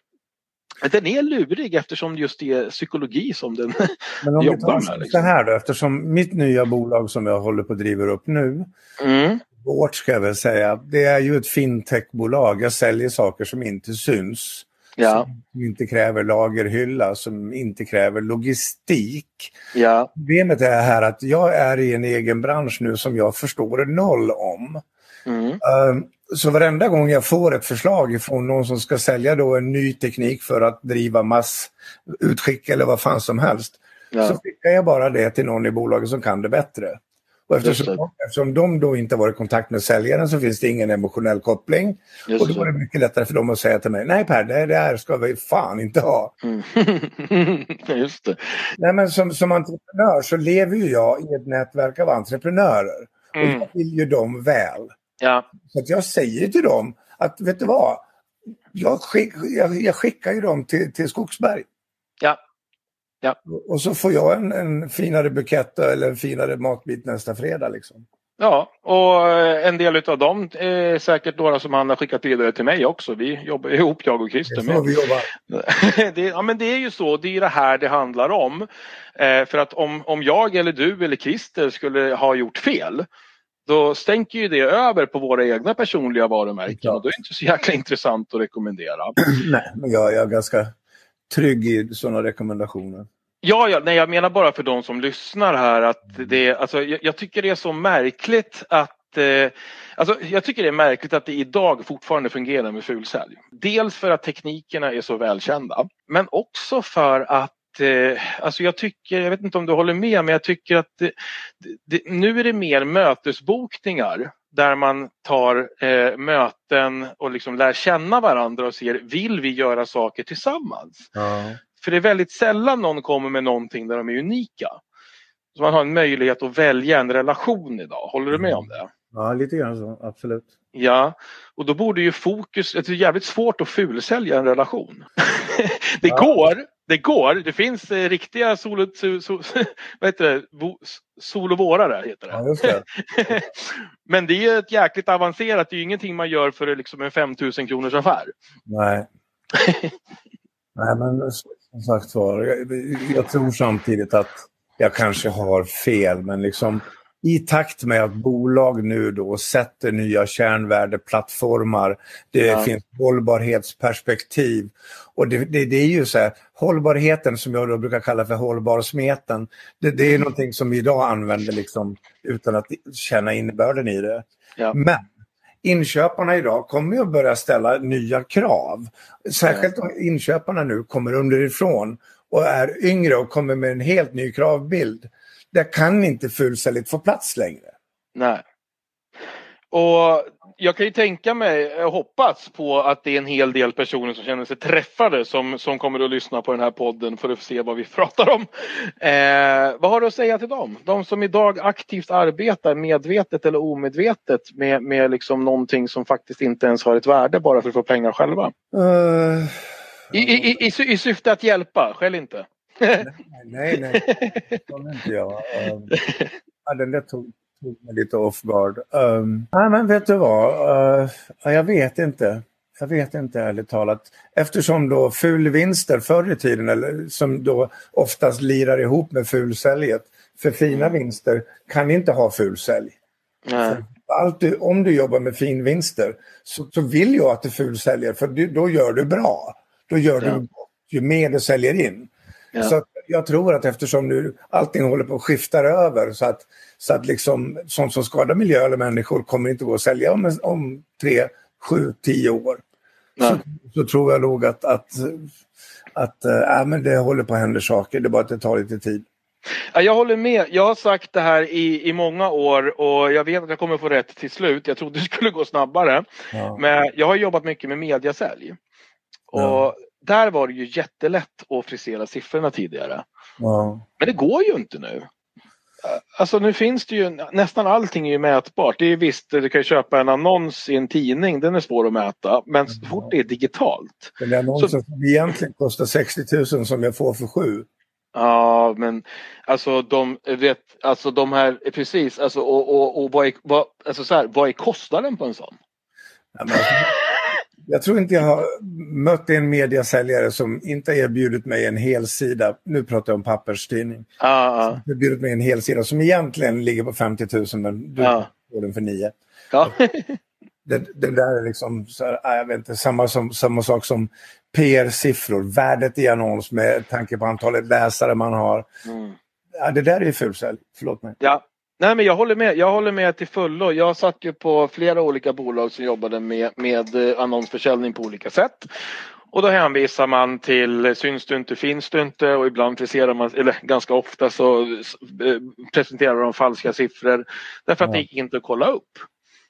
den är lurig eftersom just det är psykologi som den Men om jobbar med. Liksom. Så här då, eftersom mitt nya bolag som jag håller på att driva upp nu, mm. vårt ska jag väl säga, det är ju ett fintechbolag. Jag säljer saker som inte syns. Ja. Som inte kräver lagerhylla, som inte kräver logistik. Ja. Problemet är här att jag är i en egen bransch nu som jag förstår noll om. Mm. Så varenda gång jag får ett förslag från någon som ska sälja då en ny teknik för att driva massutskick eller vad fan som helst. Ja. Så skickar jag bara det till någon i bolaget som kan det bättre. Och eftersom, eftersom de då inte varit i kontakt med säljaren så finns det ingen emotionell koppling. Just och då är det mycket lättare för dem att säga till mig, nej Per, det, det här ska vi fan inte ha. Mm. Just det. Nej, men som, som entreprenör så lever ju jag i ett nätverk av entreprenörer. Mm. Och jag vill ju dem väl. Ja. Så jag säger till dem att, vet du vad? Jag, skick, jag, jag skickar ju dem till, till Skogsberg. Ja. ja. Och så får jag en, en finare bukett eller en finare matbit nästa fredag. Liksom. Ja, och en del av dem är säkert några som han har skickat vidare till mig också. Vi jobbar ihop, jag och Christer. Det vi jobba. det, ja, men det är ju så, det är det här det handlar om. Eh, för att om, om jag eller du eller Christer skulle ha gjort fel då stänker ju det över på våra egna personliga varumärken ja. och då är det inte så jäkla intressant att rekommendera. Nej, men jag, jag är ganska trygg i sådana rekommendationer. Ja, ja nej, jag menar bara för de som lyssnar här att det, alltså, jag, jag tycker det är så märkligt att eh, Alltså, jag tycker det är märkligt att det idag fortfarande fungerar med fulsälj. Dels för att teknikerna är så välkända men också för att alltså jag tycker, jag vet inte om du håller med, men jag tycker att det, det, nu är det mer mötesbokningar där man tar eh, möten och liksom lär känna varandra och ser, vill vi göra saker tillsammans? Ja. För det är väldigt sällan någon kommer med någonting där de är unika. Så man har en möjlighet att välja en relation idag, håller du med om det? Ja, lite grann så, absolut. Ja, och då borde ju fokus, det är jävligt svårt att fulsälja en relation. det ja. går, det går. Det finns eh, riktiga solo, so, so, vad heter det? solovårare. Heter det. Ja, det. Men det är ett jäkligt avancerat. Det är ju ingenting man gör för liksom en 5000 kronors affär. Nej. Nej, men som sagt var, jag, jag tror samtidigt att jag kanske har fel, men liksom i takt med att bolag nu då sätter nya kärnvärdeplattformar, det ja. finns hållbarhetsperspektiv. Och det, det, det, är ju så här, hållbarheten som jag då brukar kalla för hållbarsmeten, det, det är någonting som vi idag använder liksom utan att känna innebörden i det. Ja. Men inköparna idag kommer ju att börja ställa nya krav. Särskilt om inköparna nu kommer underifrån och är yngre och kommer med en helt ny kravbild. Där kan inte fullsäljet få plats längre. Nej. Och jag kan ju tänka mig, jag hoppas på att det är en hel del personer som känner sig träffade som, som kommer att lyssna på den här podden för att se vad vi pratar om. Eh, vad har du att säga till dem? De som idag aktivt arbetar medvetet eller omedvetet med, med liksom någonting som faktiskt inte ens har ett värde bara för att få pengar själva. Uh... I, i, i, I syfte att hjälpa, skäll inte. Nej, nej, nej. det inte jag. Um, ja, den där tog, tog mig lite off guard. Um, nej, men vet du vad? Uh, jag vet inte. Jag vet inte ärligt talat. Eftersom då fulvinster förr i tiden, eller som då oftast lirar ihop med fulsäljet, för fina mm. vinster kan inte ha fulsälj. Allt du, om du jobbar med finvinster så, så vill jag att du fulsäljer för du, då gör du bra. Då gör ja. du ju mer du säljer in. Ja. Så jag tror att eftersom nu allting håller på att skifta över så att, så att liksom, sånt som skadar miljö eller människor kommer inte gå att sälja om, om tre, sju, tio år. Så, så, tror jag nog att, att, att äh, men det håller på att hända saker, det är bara att det tar lite tid. Ja, jag håller med. Jag har sagt det här i, i många år och jag vet att jag kommer få rätt till slut. Jag trodde det skulle gå snabbare. Ja. Men jag har jobbat mycket med mediasälj. Och ja. Där var det ju jättelätt att frisera siffrorna tidigare. Ja. Men det går ju inte nu. Alltså nu finns det ju, nästan allting är ju mätbart. Det är visst, du kan köpa en annons i en tidning, den är svår att mäta. Men så fort det är digitalt. Den annonsen så, som egentligen kostar 60 000 som jag får för sju. Ja, men alltså de, vet, alltså de här, precis, alltså, och, och, och vad, är, vad, alltså så här, vad är kostnaden på en sån? Ja, alltså, jag tror inte jag har mött en mediasäljare som inte erbjudit mig en hel sida. Nu pratar jag om papperstidning. Ah, ah. Erbjudit mig en hel sida som egentligen ligger på 50 000 men du ah. får den för 9. Ja. det, det, där är liksom, så här, jag vet inte, samma, som, samma sak som PR-siffror, värdet i annons med tanke på antalet läsare man har. Mm. Ja, det där är ju fulsälj, förlåt mig. Ja, Nej men jag håller med, jag håller med till fullo. Jag satt ju på flera olika bolag som jobbade med, med eh, annonsförsäljning på olika sätt. Och då hänvisar man till syns du inte, finns du inte och ibland friserar man, eller ganska ofta så eh, presenterar de falska siffror därför att det gick inte att kolla upp.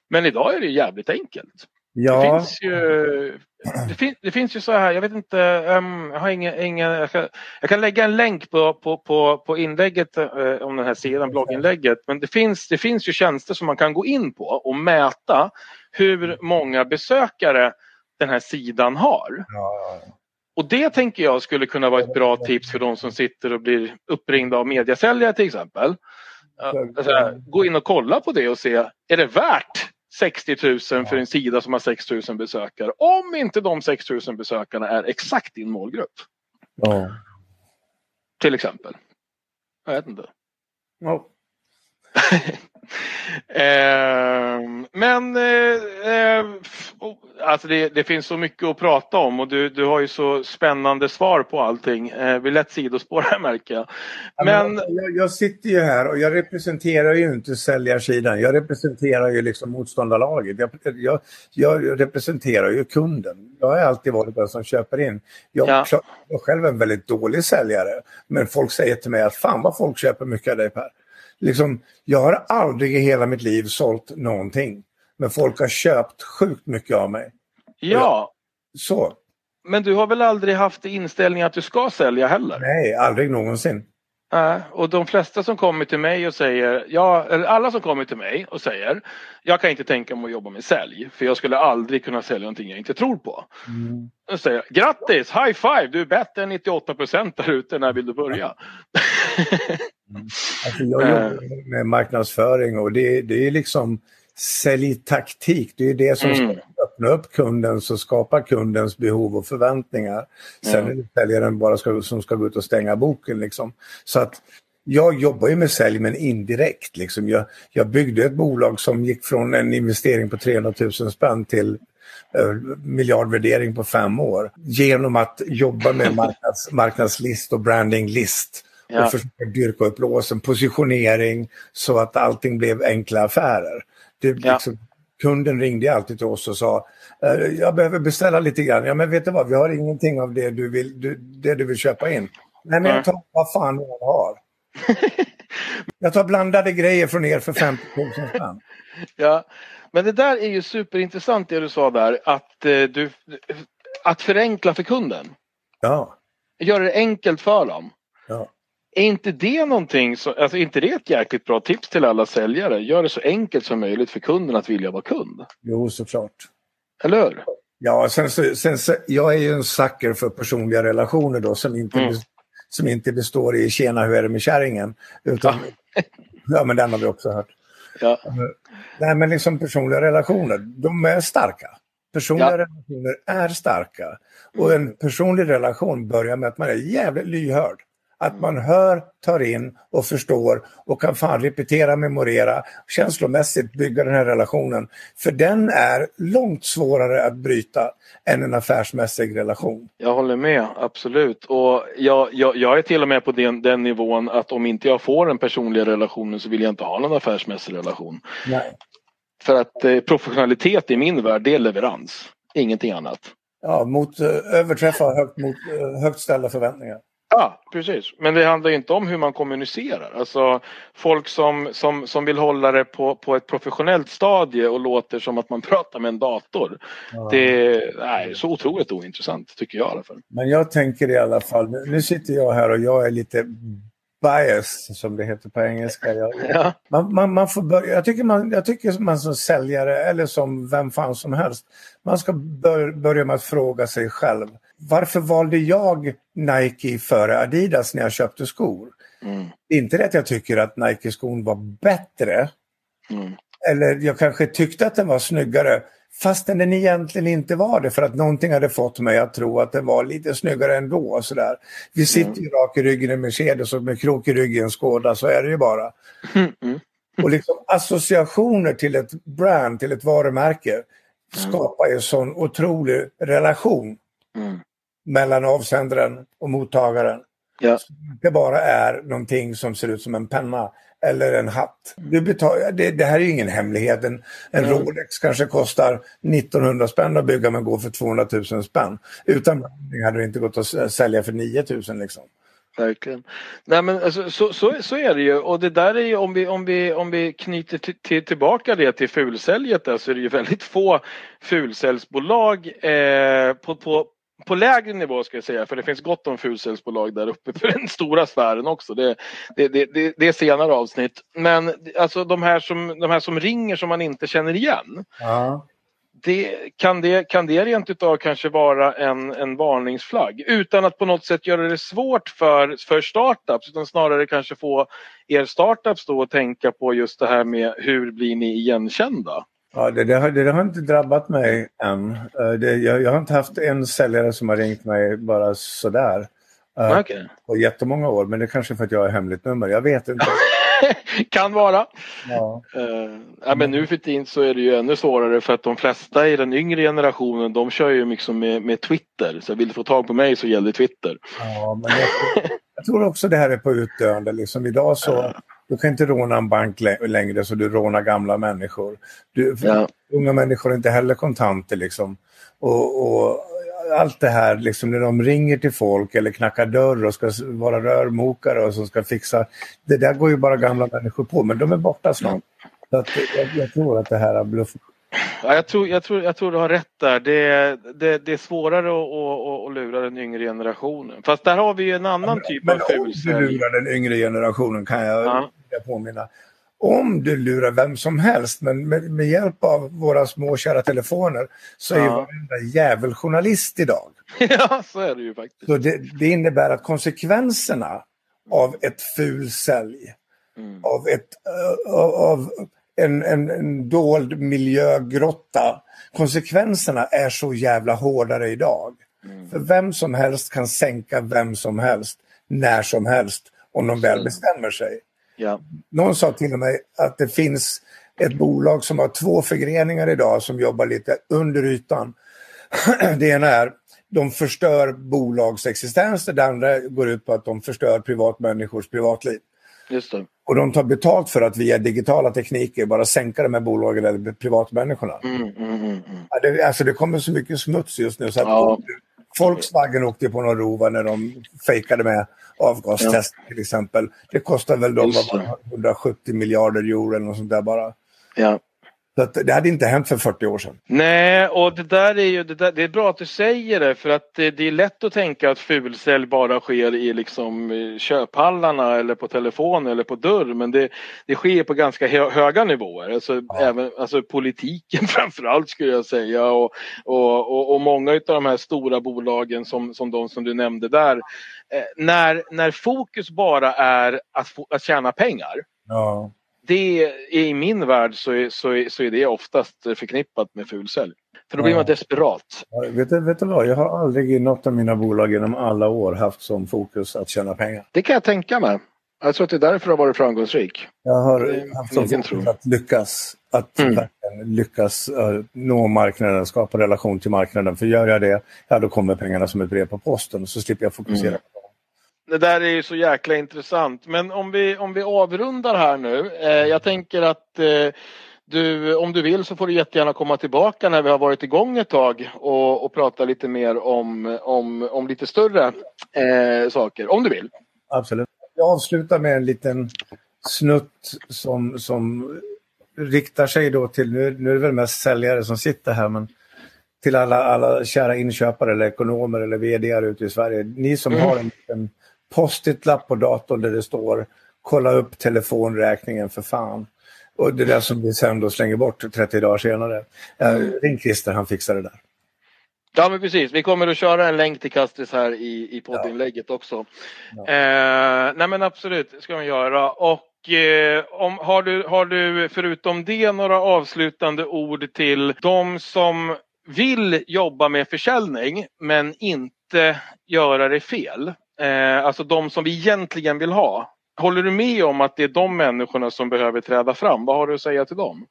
Men idag är det jävligt enkelt. Ja. Det finns ju det, fin det, finns ju så här, jag vet inte, um, jag har ingen, ingen jag, kan, jag, kan, lägga en länk på, på, på, på inlägget uh, om den här sidan, blogginlägget. Men det finns, det finns ju tjänster som man kan gå in på och mäta hur många besökare den här sidan har. Ja. Och det tänker jag skulle kunna vara ett bra tips för de som sitter och blir uppringda av mediasäljare till exempel. Alltså, gå in och kolla på det och se, är det värt 60 000 för en sida som har 6 000 besökare. Om inte de 6 000 besökarna är exakt din målgrupp. Ja. Till exempel. Jag vet inte. Ja. eh, men eh, eh, alltså det, det, finns så mycket att prata om och du, du har ju så spännande svar på allting. Eh, vi lätt sidospår här märker jag. Men... jag, jag, sitter ju här och jag representerar ju inte säljarsidan. Jag representerar ju liksom motståndarlaget. Jag, jag, jag representerar ju kunden. Jag har alltid varit den som köper in. Jag, ja. jag själv är en väldigt dålig säljare. Men folk säger till mig att fan vad folk köper mycket av dig Per liksom, jag har aldrig i hela mitt liv sålt någonting. Men folk har köpt sjukt mycket av mig. Ja. Så. Men du har väl aldrig haft inställningen att du ska sälja heller? Nej, aldrig någonsin. Nej, och de flesta som kommer till mig och säger, ja, eller alla som kommer till mig och säger, jag kan inte tänka mig att jobba med sälj för jag skulle aldrig kunna sälja någonting jag inte tror på. Mm. Då säger jag, grattis, high five, du är bättre än 98 procent där ute, när vill du börja? mm. alltså jag jobbar med marknadsföring och det, det är liksom säljtaktik, det är det som mm. ska öppna upp kundens och skapa kundens behov och förväntningar. Sen mm. är det säljaren bara ska, som ska gå ut och stänga boken. Liksom. Så att jag jobbar ju med sälj men indirekt. Liksom. Jag, jag byggde ett bolag som gick från en investering på 300 000 spänn till uh, miljardvärdering på fem år. Genom att jobba med marknads, marknadslist och brandinglist. Ja. Och försöka dyrka upp låsen, positionering så att allting blev enkla affärer. Det, liksom, kunden ringde alltid till oss och sa eh, jag behöver beställa lite grann. Ja men vet du vad, vi har ingenting av det du vill, du, det du vill köpa in. Nej men jag tar vad fan jag har. jag tar blandade grejer från er för 50 000 spänn. Ja, men det där är ju superintressant det du sa där att eh, du att förenkla för kunden. Ja. Göra det enkelt för dem. Är inte det någonting, så, alltså inte det ett jäkligt bra tips till alla säljare? Gör det så enkelt som möjligt för kunden att vilja vara kund. Jo, såklart. Eller hur? Ja, sen, sen, sen, jag är ju en sucker för personliga relationer då som inte, mm. som inte består i tjena hur är det med kärringen. Utan, ja. ja, men den har vi också hört. Ja. Nej, men liksom personliga relationer, de är starka. Personliga ja. relationer är starka. Och en personlig relation börjar med att man är jävligt lyhörd. Att man hör, tar in och förstår och kan fan repetera, memorera, känslomässigt bygga den här relationen. För den är långt svårare att bryta än en affärsmässig relation. Jag håller med, absolut. Och jag, jag, jag är till och med på den, den nivån att om inte jag får den personliga relationen så vill jag inte ha någon affärsmässig relation. Nej. För att eh, professionalitet i min värld, det är leverans. Ingenting annat. Ja, mot, eh, överträffa högt, mot, eh, högt ställda förväntningar. Ja, precis. Men det handlar inte om hur man kommunicerar. Alltså folk som, som, som vill hålla det på, på ett professionellt stadie och låter som att man pratar med en dator. Ja. Det är så otroligt ointressant tycker jag i alla fall. Men jag tänker i alla fall, nu sitter jag här och jag är lite bias som det heter på engelska. Jag, ja. man, man, man, får börja, jag, tycker man, jag tycker man som säljare eller som vem fan som helst, man ska bör, börja med att fråga sig själv. Varför valde jag Nike före Adidas när jag köpte skor? Mm. Inte det att jag tycker att Nike-skon var bättre. Mm. Eller jag kanske tyckte att den var snyggare Fastän den egentligen inte var det för att någonting hade fått mig att tro att den var lite snyggare ändå. Sådär. Vi sitter ju rak i ryggen i Mercedes och med krok i ryggen Skåda, så är det ju bara. Mm. Och liksom associationer till ett brand, till ett varumärke skapar ju sån otrolig relation mm. mellan avsändaren och mottagaren. Ja. Det bara är någonting som ser ut som en penna eller en hatt. Du betalar, det, det här är ju ingen hemlighet. En, en mm. Rolex kanske kostar 1900 spänn att bygga men går för 200 000 spänn. Utan branding hade det inte gått att sälja för 9000 liksom. Verkligen. Nej men alltså, så, så, så är det ju och det där är ju om vi, om vi, om vi knyter till, till, tillbaka det till fulsäljet där så är det ju väldigt få fulsäljsbolag eh, på, på, på lägre nivå ska jag säga, för det finns gott om fulsäljsbolag där uppe för den stora sfären också. Det, det, det, det, är senare avsnitt. Men alltså de här, som, de här som ringer som man inte känner igen. Ja. Det, kan, det, kan det rent utav kanske vara en, en varningsflagg utan att på något sätt göra det svårt för, för startups utan snarare kanske få er startups då att tänka på just det här med hur blir ni igenkända? Ja, det, det, har, det, har inte drabbat mig än. Eh, det, jag, jag, har inte haft en säljare som har ringt mig bara sådär. Uh, okay. På jättemånga år, men det är kanske för att jag har hemligt nummer. Jag vet inte. kan vara. Ja. Uh, ja, men nu för tiden så är det ju ännu svårare för att de flesta i den yngre generationen de kör ju liksom med, med Twitter. Så vill du få tag på mig så gäller Twitter. Ja, men jag, jag tror också det här är på utdöende. Liksom idag så. Du kan inte råna en bank längre så du rånar gamla människor. Du, ja. Unga människor har inte heller kontanter liksom. Och, och, allt det här liksom när de ringer till folk eller knackar dörr och ska vara rörmokare och som ska fixa. Det där går ju bara gamla människor på men de är borta snart. Så att, jag, jag tror att det här är bluff. Ja, jag, tror, jag, tror, jag tror du har rätt där. Det, det, det är svårare att, att, att lura den yngre generationen. Fast där har vi ju en annan typ men, av fulsälj. Om du lurar den yngre generationen kan jag ja. påminna. Om du lurar vem som helst, men med, med hjälp av våra små kära telefoner så är ja. ju varenda jävel journalist idag. ja, så är det ju faktiskt. Så det, det innebär att konsekvenserna av ett fulsälj, mm. av, ett, uh, av en, en, en dold miljögrotta. Konsekvenserna är så jävla hårdare idag. Mm. För vem som helst kan sänka vem som helst när som helst om de väl bestämmer sig. Ja. Någon sa till mig att det finns ett bolag som har två förgreningar idag som jobbar lite under ytan. Det ena är de förstör bolags existens, det andra går ut på att de förstör privatmänniskors privatliv. Just det. Och de tar betalt för att via digitala tekniker bara sänka de här bolagen eller privatmänniskorna. Mm, mm, mm, mm. Ja, det, alltså det kommer så mycket smuts just nu så att Ja. Volkswagen åkte på någon rova när de fejkade med avgastest till exempel. Det kostar väl dem Just det. vad var det, 170 miljarder euro eller något sånt där bara. Ja. Så det hade inte hänt för 40 år sedan. Nej, och det där är ju det, där, det är bra att du säger det för att det, det är lätt att tänka att fulsälj bara sker i liksom eh, köphallarna eller på telefon eller på dörr men det, det sker på ganska hö, höga nivåer. Alltså, även, alltså politiken framförallt skulle jag säga och, och, och, och många av de här stora bolagen som, som de som du nämnde där. Eh, när, när fokus bara är att, få, att tjäna pengar Ja. Det är, i min värld så är, så, är, så är det oftast förknippat med fulsälj. För då blir Ja. man desperat. Ja, Vet du, vet du vad, jag har aldrig i något av mina bolag genom alla år haft som fokus att tjäna pengar. Det kan jag tänka mig. Jag tror att det är därför du har varit framgångsrik. Jag har haft som fokus att lyckas. Att Mm. lyckas eh, nå marknaden, skapa relation till marknaden. För gör jag det, ja då kommer pengarna som ett brev på posten och så slipper jag fokusera Mm. på dem. Det där är ju så jäkla intressant. Men om vi, om vi avrundar här nu. Eh, jag tänker att eh, du, om du vill så får du jättegärna komma tillbaka när vi har varit igång ett tag och, och prata lite mer om, om, om lite större eh, saker. Om du vill. Absolut. Jag avslutar med en liten snutt som, som riktar sig då till, nu, nu är det väl mest säljare som sitter här, men till alla, alla kära inköpare eller ekonomer eller vd ute i Sverige. Ni som Mm. har en, en post-it-lapp på datorn där det står kolla upp telefonräkningen för fan. Och det där som vi sen då slänger bort 30 dagar senare. Eh, ring Christer, han fixar det där. Ja men precis, vi kommer att köra en länk till Kastris här i, i poddinlägget också. Ja. Eh, nej men absolut, det ska vi göra. Och eh, om, har, du, har du förutom det några avslutande ord till de som vill jobba med försäljning men inte göra det fel? Eh, alltså de som vi egentligen vill ha. Håller du med om att det är de människorna som behöver träda fram? Vad har du att säga till dem?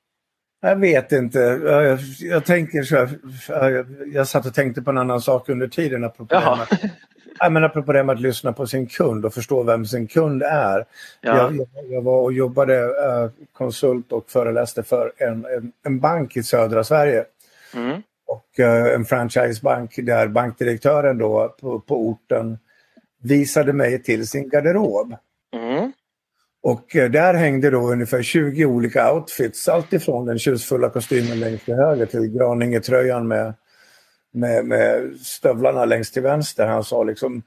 Jag vet inte. Jag, jag tänker så här, jag, jag satt och tänkte på en annan sak under tiden apropå, det, med, ja, men apropå det med att lyssna på sin kund och förstå vem sin kund är. Ja. Jag, jag, jag var och jobbade eh, konsult och föreläste för en, en, en bank i södra Sverige. Mm. Och eh, en franchisebank där bankdirektören då på, på orten visade mig till sin garderob. Mm. Och eh, där hängde då ungefär 20 olika outfits. Allt ifrån den tjusfulla kostymen längst till höger till Graningetröjan med, med, med stövlarna längst till vänster. Han sa liksom,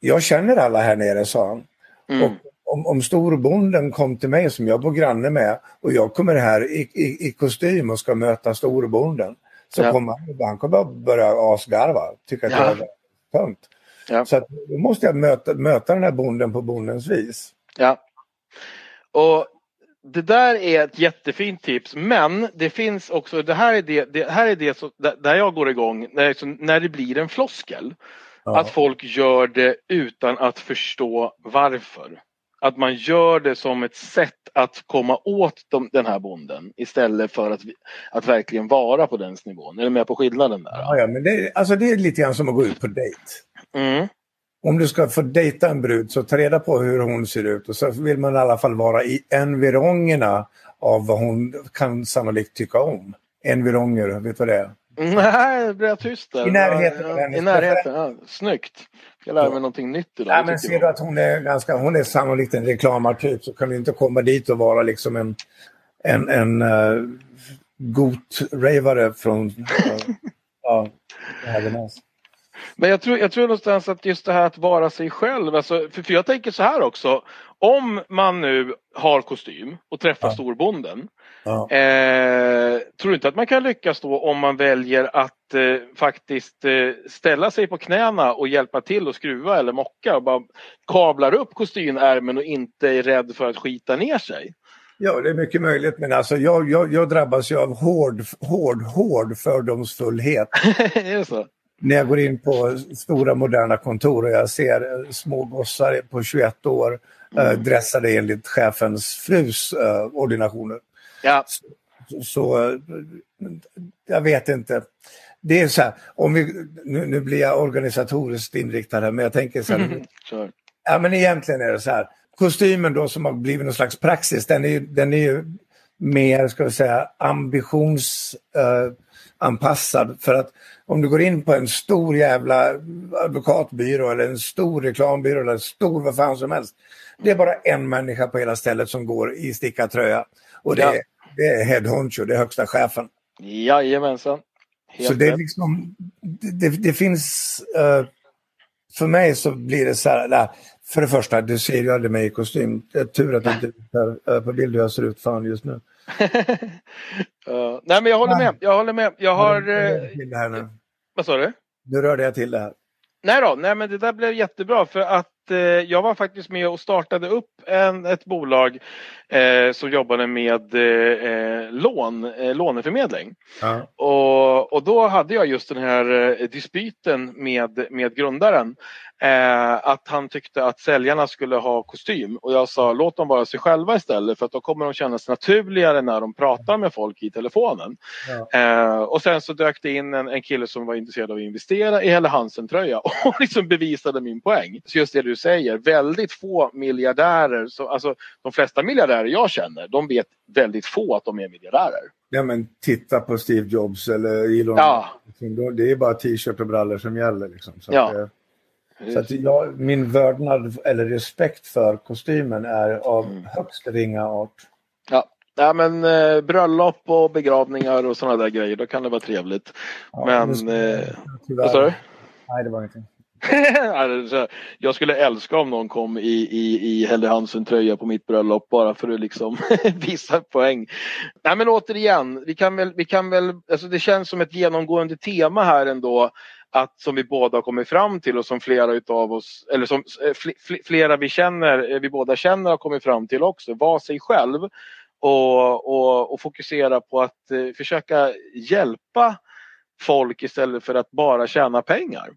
jag känner alla här nere, sa han. Mm. Och om, om storbonden kom till mig som jag bor granne med och jag kommer här i, i, i kostym och ska möta storbonden. Så Ja. kommer han, han kommer börja asgarva, tycka att Ja. jag är tungt. Ja. Så att, då måste jag möta, möta den här bonden på bondens vis. Ja. Och det där är ett jättefint tips men det finns också, det här är det, det här är det så, där jag går igång när, när det blir en floskel. Ja. Att folk gör det utan att förstå varför. Att man gör det som ett sätt att komma åt de, den här bonden istället för att, att verkligen vara på dens nivån. Är du med på skillnaden där? Ja, ja, men det, alltså det är lite grann som att gå ut på dejt. Mm. Om du ska få dejta en brud så ta reda på hur hon ser ut och så vill man i alla fall vara i environgerna av vad hon kan sannolikt tycka om. Environger, vet du vad det är? Nej, det blev tyst där. I närheten Ja, hennes I närheten, ja. Snyggt. Jag lär mig någonting nytt idag. Ja, men ser du att hon är ganska, hon är sannolikt en reklamartyp så kan du inte komma dit och vara liksom en, en, en uh, got-ravare från uh, ja, Hägernäs. Men jag tror, jag tror någonstans att just det här att vara sig själv, alltså, för, för jag tänker så här också. Om man nu har kostym och träffar Ja. storbonden. Ja. Eh, tror du inte att man kan lyckas då om man väljer att eh, faktiskt eh, ställa sig på knäna och hjälpa till och skruva eller mocka och bara kablar upp kostymärmen och inte är rädd för att skita ner sig? Ja, det är mycket möjligt, men alltså jag, jag, jag drabbas ju av hård, hård, hård fördomsfullhet. är det så? När jag går in på stora moderna kontor och jag ser små gossar på 21 år mm. dressade enligt chefens frus ordinationer. Ja. Så, så jag vet inte det är så här, om vi, nu, nu, blir jag organisatoriskt inriktad här, men jag tänker så här. Mm. Ja, men egentligen är det så här. Kostymen då som har blivit någon slags praxis, den är ju, den är ju mer, ska vi säga, ambitionsanpassad. Uh, för att om du går in på en stor jävla advokatbyrå eller en stor reklambyrå eller en stor vad fan som helst. Det är bara en människa på hela stället som går i stickad tröja. Och det, ja. är, det är head honcho, det är högsta chefen. Jajamensan. Helt så det är liksom, det, det finns, uh, för mig så blir det så här, nej, för det första, du ser ju aldrig mig i kostym. Tur att du inte är på bild hur jag ser ut fan just nu. Uh, nej men jag håller med, jag håller med. Jag har... Uh, vad sa du? Nu rörde jag till det här. Nej då, nej men det där blev jättebra för att eh, jag var faktiskt med och startade upp en, ett bolag eh, som jobbade med eh, eh lån, eh, låneförmedling. Ja. Och, och då hade jag just den här eh, dispyten med, med grundaren eh, att han tyckte att säljarna skulle ha kostym och jag sa låt dem vara sig själva istället för att då kommer de kännas naturligare när de pratar med folk i telefonen. Ja. Eh, och sen så dök det in en, en kille som var intresserad av att investera i Helle Hansen-tröja och liksom bevisade min poäng. Så just det du säger, väldigt få miljardärer, så, alltså de flesta miljardärer jag känner, de vet väldigt få att de är miljardärer. Ja men titta på Steve Jobs eller Elon. Ja. Det är bara t-shirt och brallor som gäller. Liksom. Så ja. Det, så att jag, min vördnad eller respekt för kostymen är av mm. högst ringa art. Ja, ja men eh, bröllop och begravningar och sådana där grejer, då kan det vara trevligt. Ja, men... Eh, vad sa du? Nej, det var ingenting. Alltså, jag skulle älska om någon kom i, i, i Helle Hansen-tröja på mitt bröllop bara för att liksom visa poäng. Nej men återigen, vi kan väl, vi kan väl, alltså det känns som ett genomgående tema här ändå att som vi båda har kommit fram till och som flera utav oss, eller som eh, flera vi känner, eh, vi båda känner har kommit fram till också, Var sig själv och, och, och fokusera på att eh, försöka hjälpa folk istället för att bara tjäna pengar.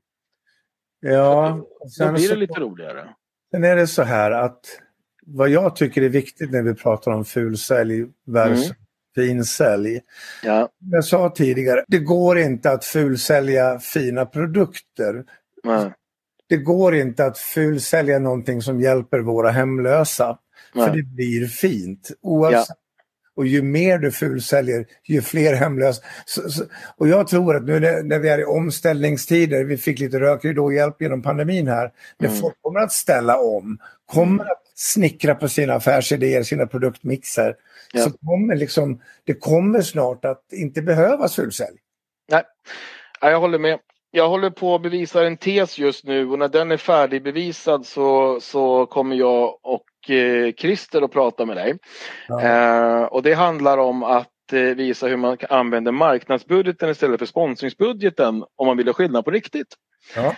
Ja, då blir det lite roligare. Sen är det så här att vad jag tycker är viktigt när vi pratar om fulsälj versus mm finsälj. Ja. Jag sa tidigare, det går inte att fulsälja fina produkter. Nej. Det går inte att fulsälja någonting som hjälper våra hemlösa. Nej. För det blir fint. Oavsett. Och ju mer du fulsäljer, ju fler hemlösa. Så, så, och jag tror att nu när, när, vi är i omställningstider, vi fick lite rökridåhjälp genom pandemin här, när mm. folk kommer att ställa om, kommer mm. att snickra på sina affärsidéer, sina produktmixer, ja. så kommer liksom, det kommer snart att inte behövas fullsälj. Nej, jag håller med. Jag håller på att bevisa en tes just nu och när den är färdigbevisad så, så kommer jag och eh, Christer att prata med dig. Ja. Eh, och det handlar om att eh, visa hur man använder marknadsbudgeten istället för sponsringsbudgeten om man vill ha skillnad på riktigt. Ja.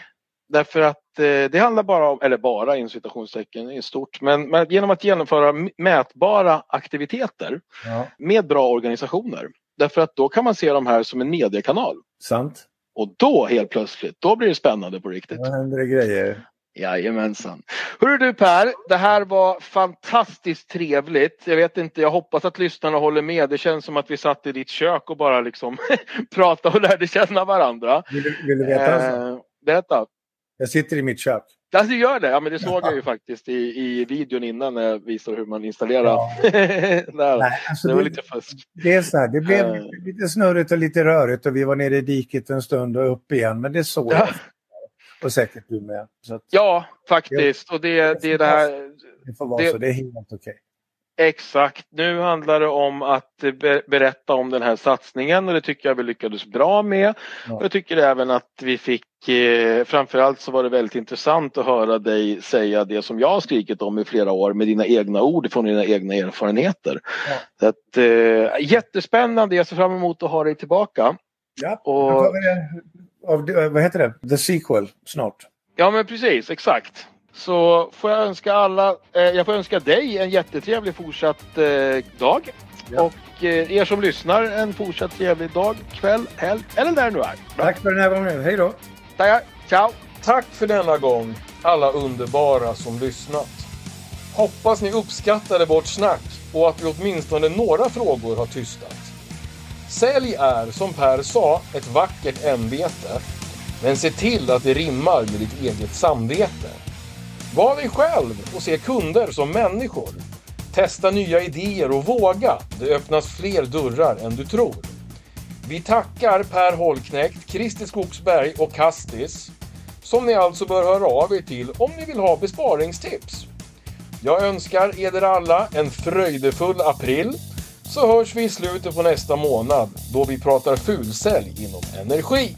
Därför att eh, det handlar bara om, eller bara inom citationstecken är stort, men, men, genom att genomföra mätbara aktiviteter ja. med bra organisationer. Därför att då kan man se de här som en mediekanal. Sant. Och då helt plötsligt, då blir det spännande på riktigt. Då händer det grejer. Jajamensan. Hörru du Per, det här var fantastiskt trevligt. Jag vet inte, jag hoppas att lyssnarna håller med. Det känns som att vi satt i ditt kök och bara liksom pratade och lärde känna varandra. Vill du, vill du veta? Eh, berätta. Jag sitter i mitt kök. Ja, du gör det? Ja, men det såg jag ju faktiskt i, i videon innan när jag visade hur man installerar. Ja. Nej, alltså det var det, lite fusk. Det är så här, det blev uh. lite snurrigt och lite rörigt och vi var nere i diket en stund och upp igen, men det såg ja. jag. Och säkert du med. Att, ja, faktiskt. Och det, det, det, här, det får vara det, så, det är helt okej. Okay. Exakt. Nu handlar det om att berätta om den här satsningen och det tycker jag vi lyckades bra med. Ja. Jag tycker även att vi fick, eh, framförallt så var det väldigt intressant att höra dig säga det som jag har skrikit om i flera år med dina egna ord från dina egna erfarenheter. Ja. Så att, eh, jättespännande, jag ser fram emot att ha dig tillbaka. Ja, och... vad heter det? The sequel snart. Ja men precis, exakt så får jag önska alla, eh, jag får önska dig en jättetrevlig fortsatt eh, dag. Ja. Och eh, er som lyssnar en fortsatt trevlig dag, kväll, helg eller när det nu är. Bra. Tack för den här gången. Hej då! Tackar. Ciao. Tack för denna gång, alla underbara som lyssnat. Hoppas ni uppskattade vårt snack och att vi åtminstone några frågor har tystat. Sälj är, som Per sa, ett vackert ämbete. Men se till att det rimmar med ditt eget samvete. Var dig själv och se kunder som människor. Testa nya idéer och våga. Det öppnas fler dörrar än du tror. Vi tackar Per Holknekt, Christer Skogsberg och Kastis som ni alltså bör höra av er till om ni vill ha besparingstips. Jag önskar eder alla en fröjdefull april så hörs vi i slutet på nästa månad då vi pratar fulsälj inom energi.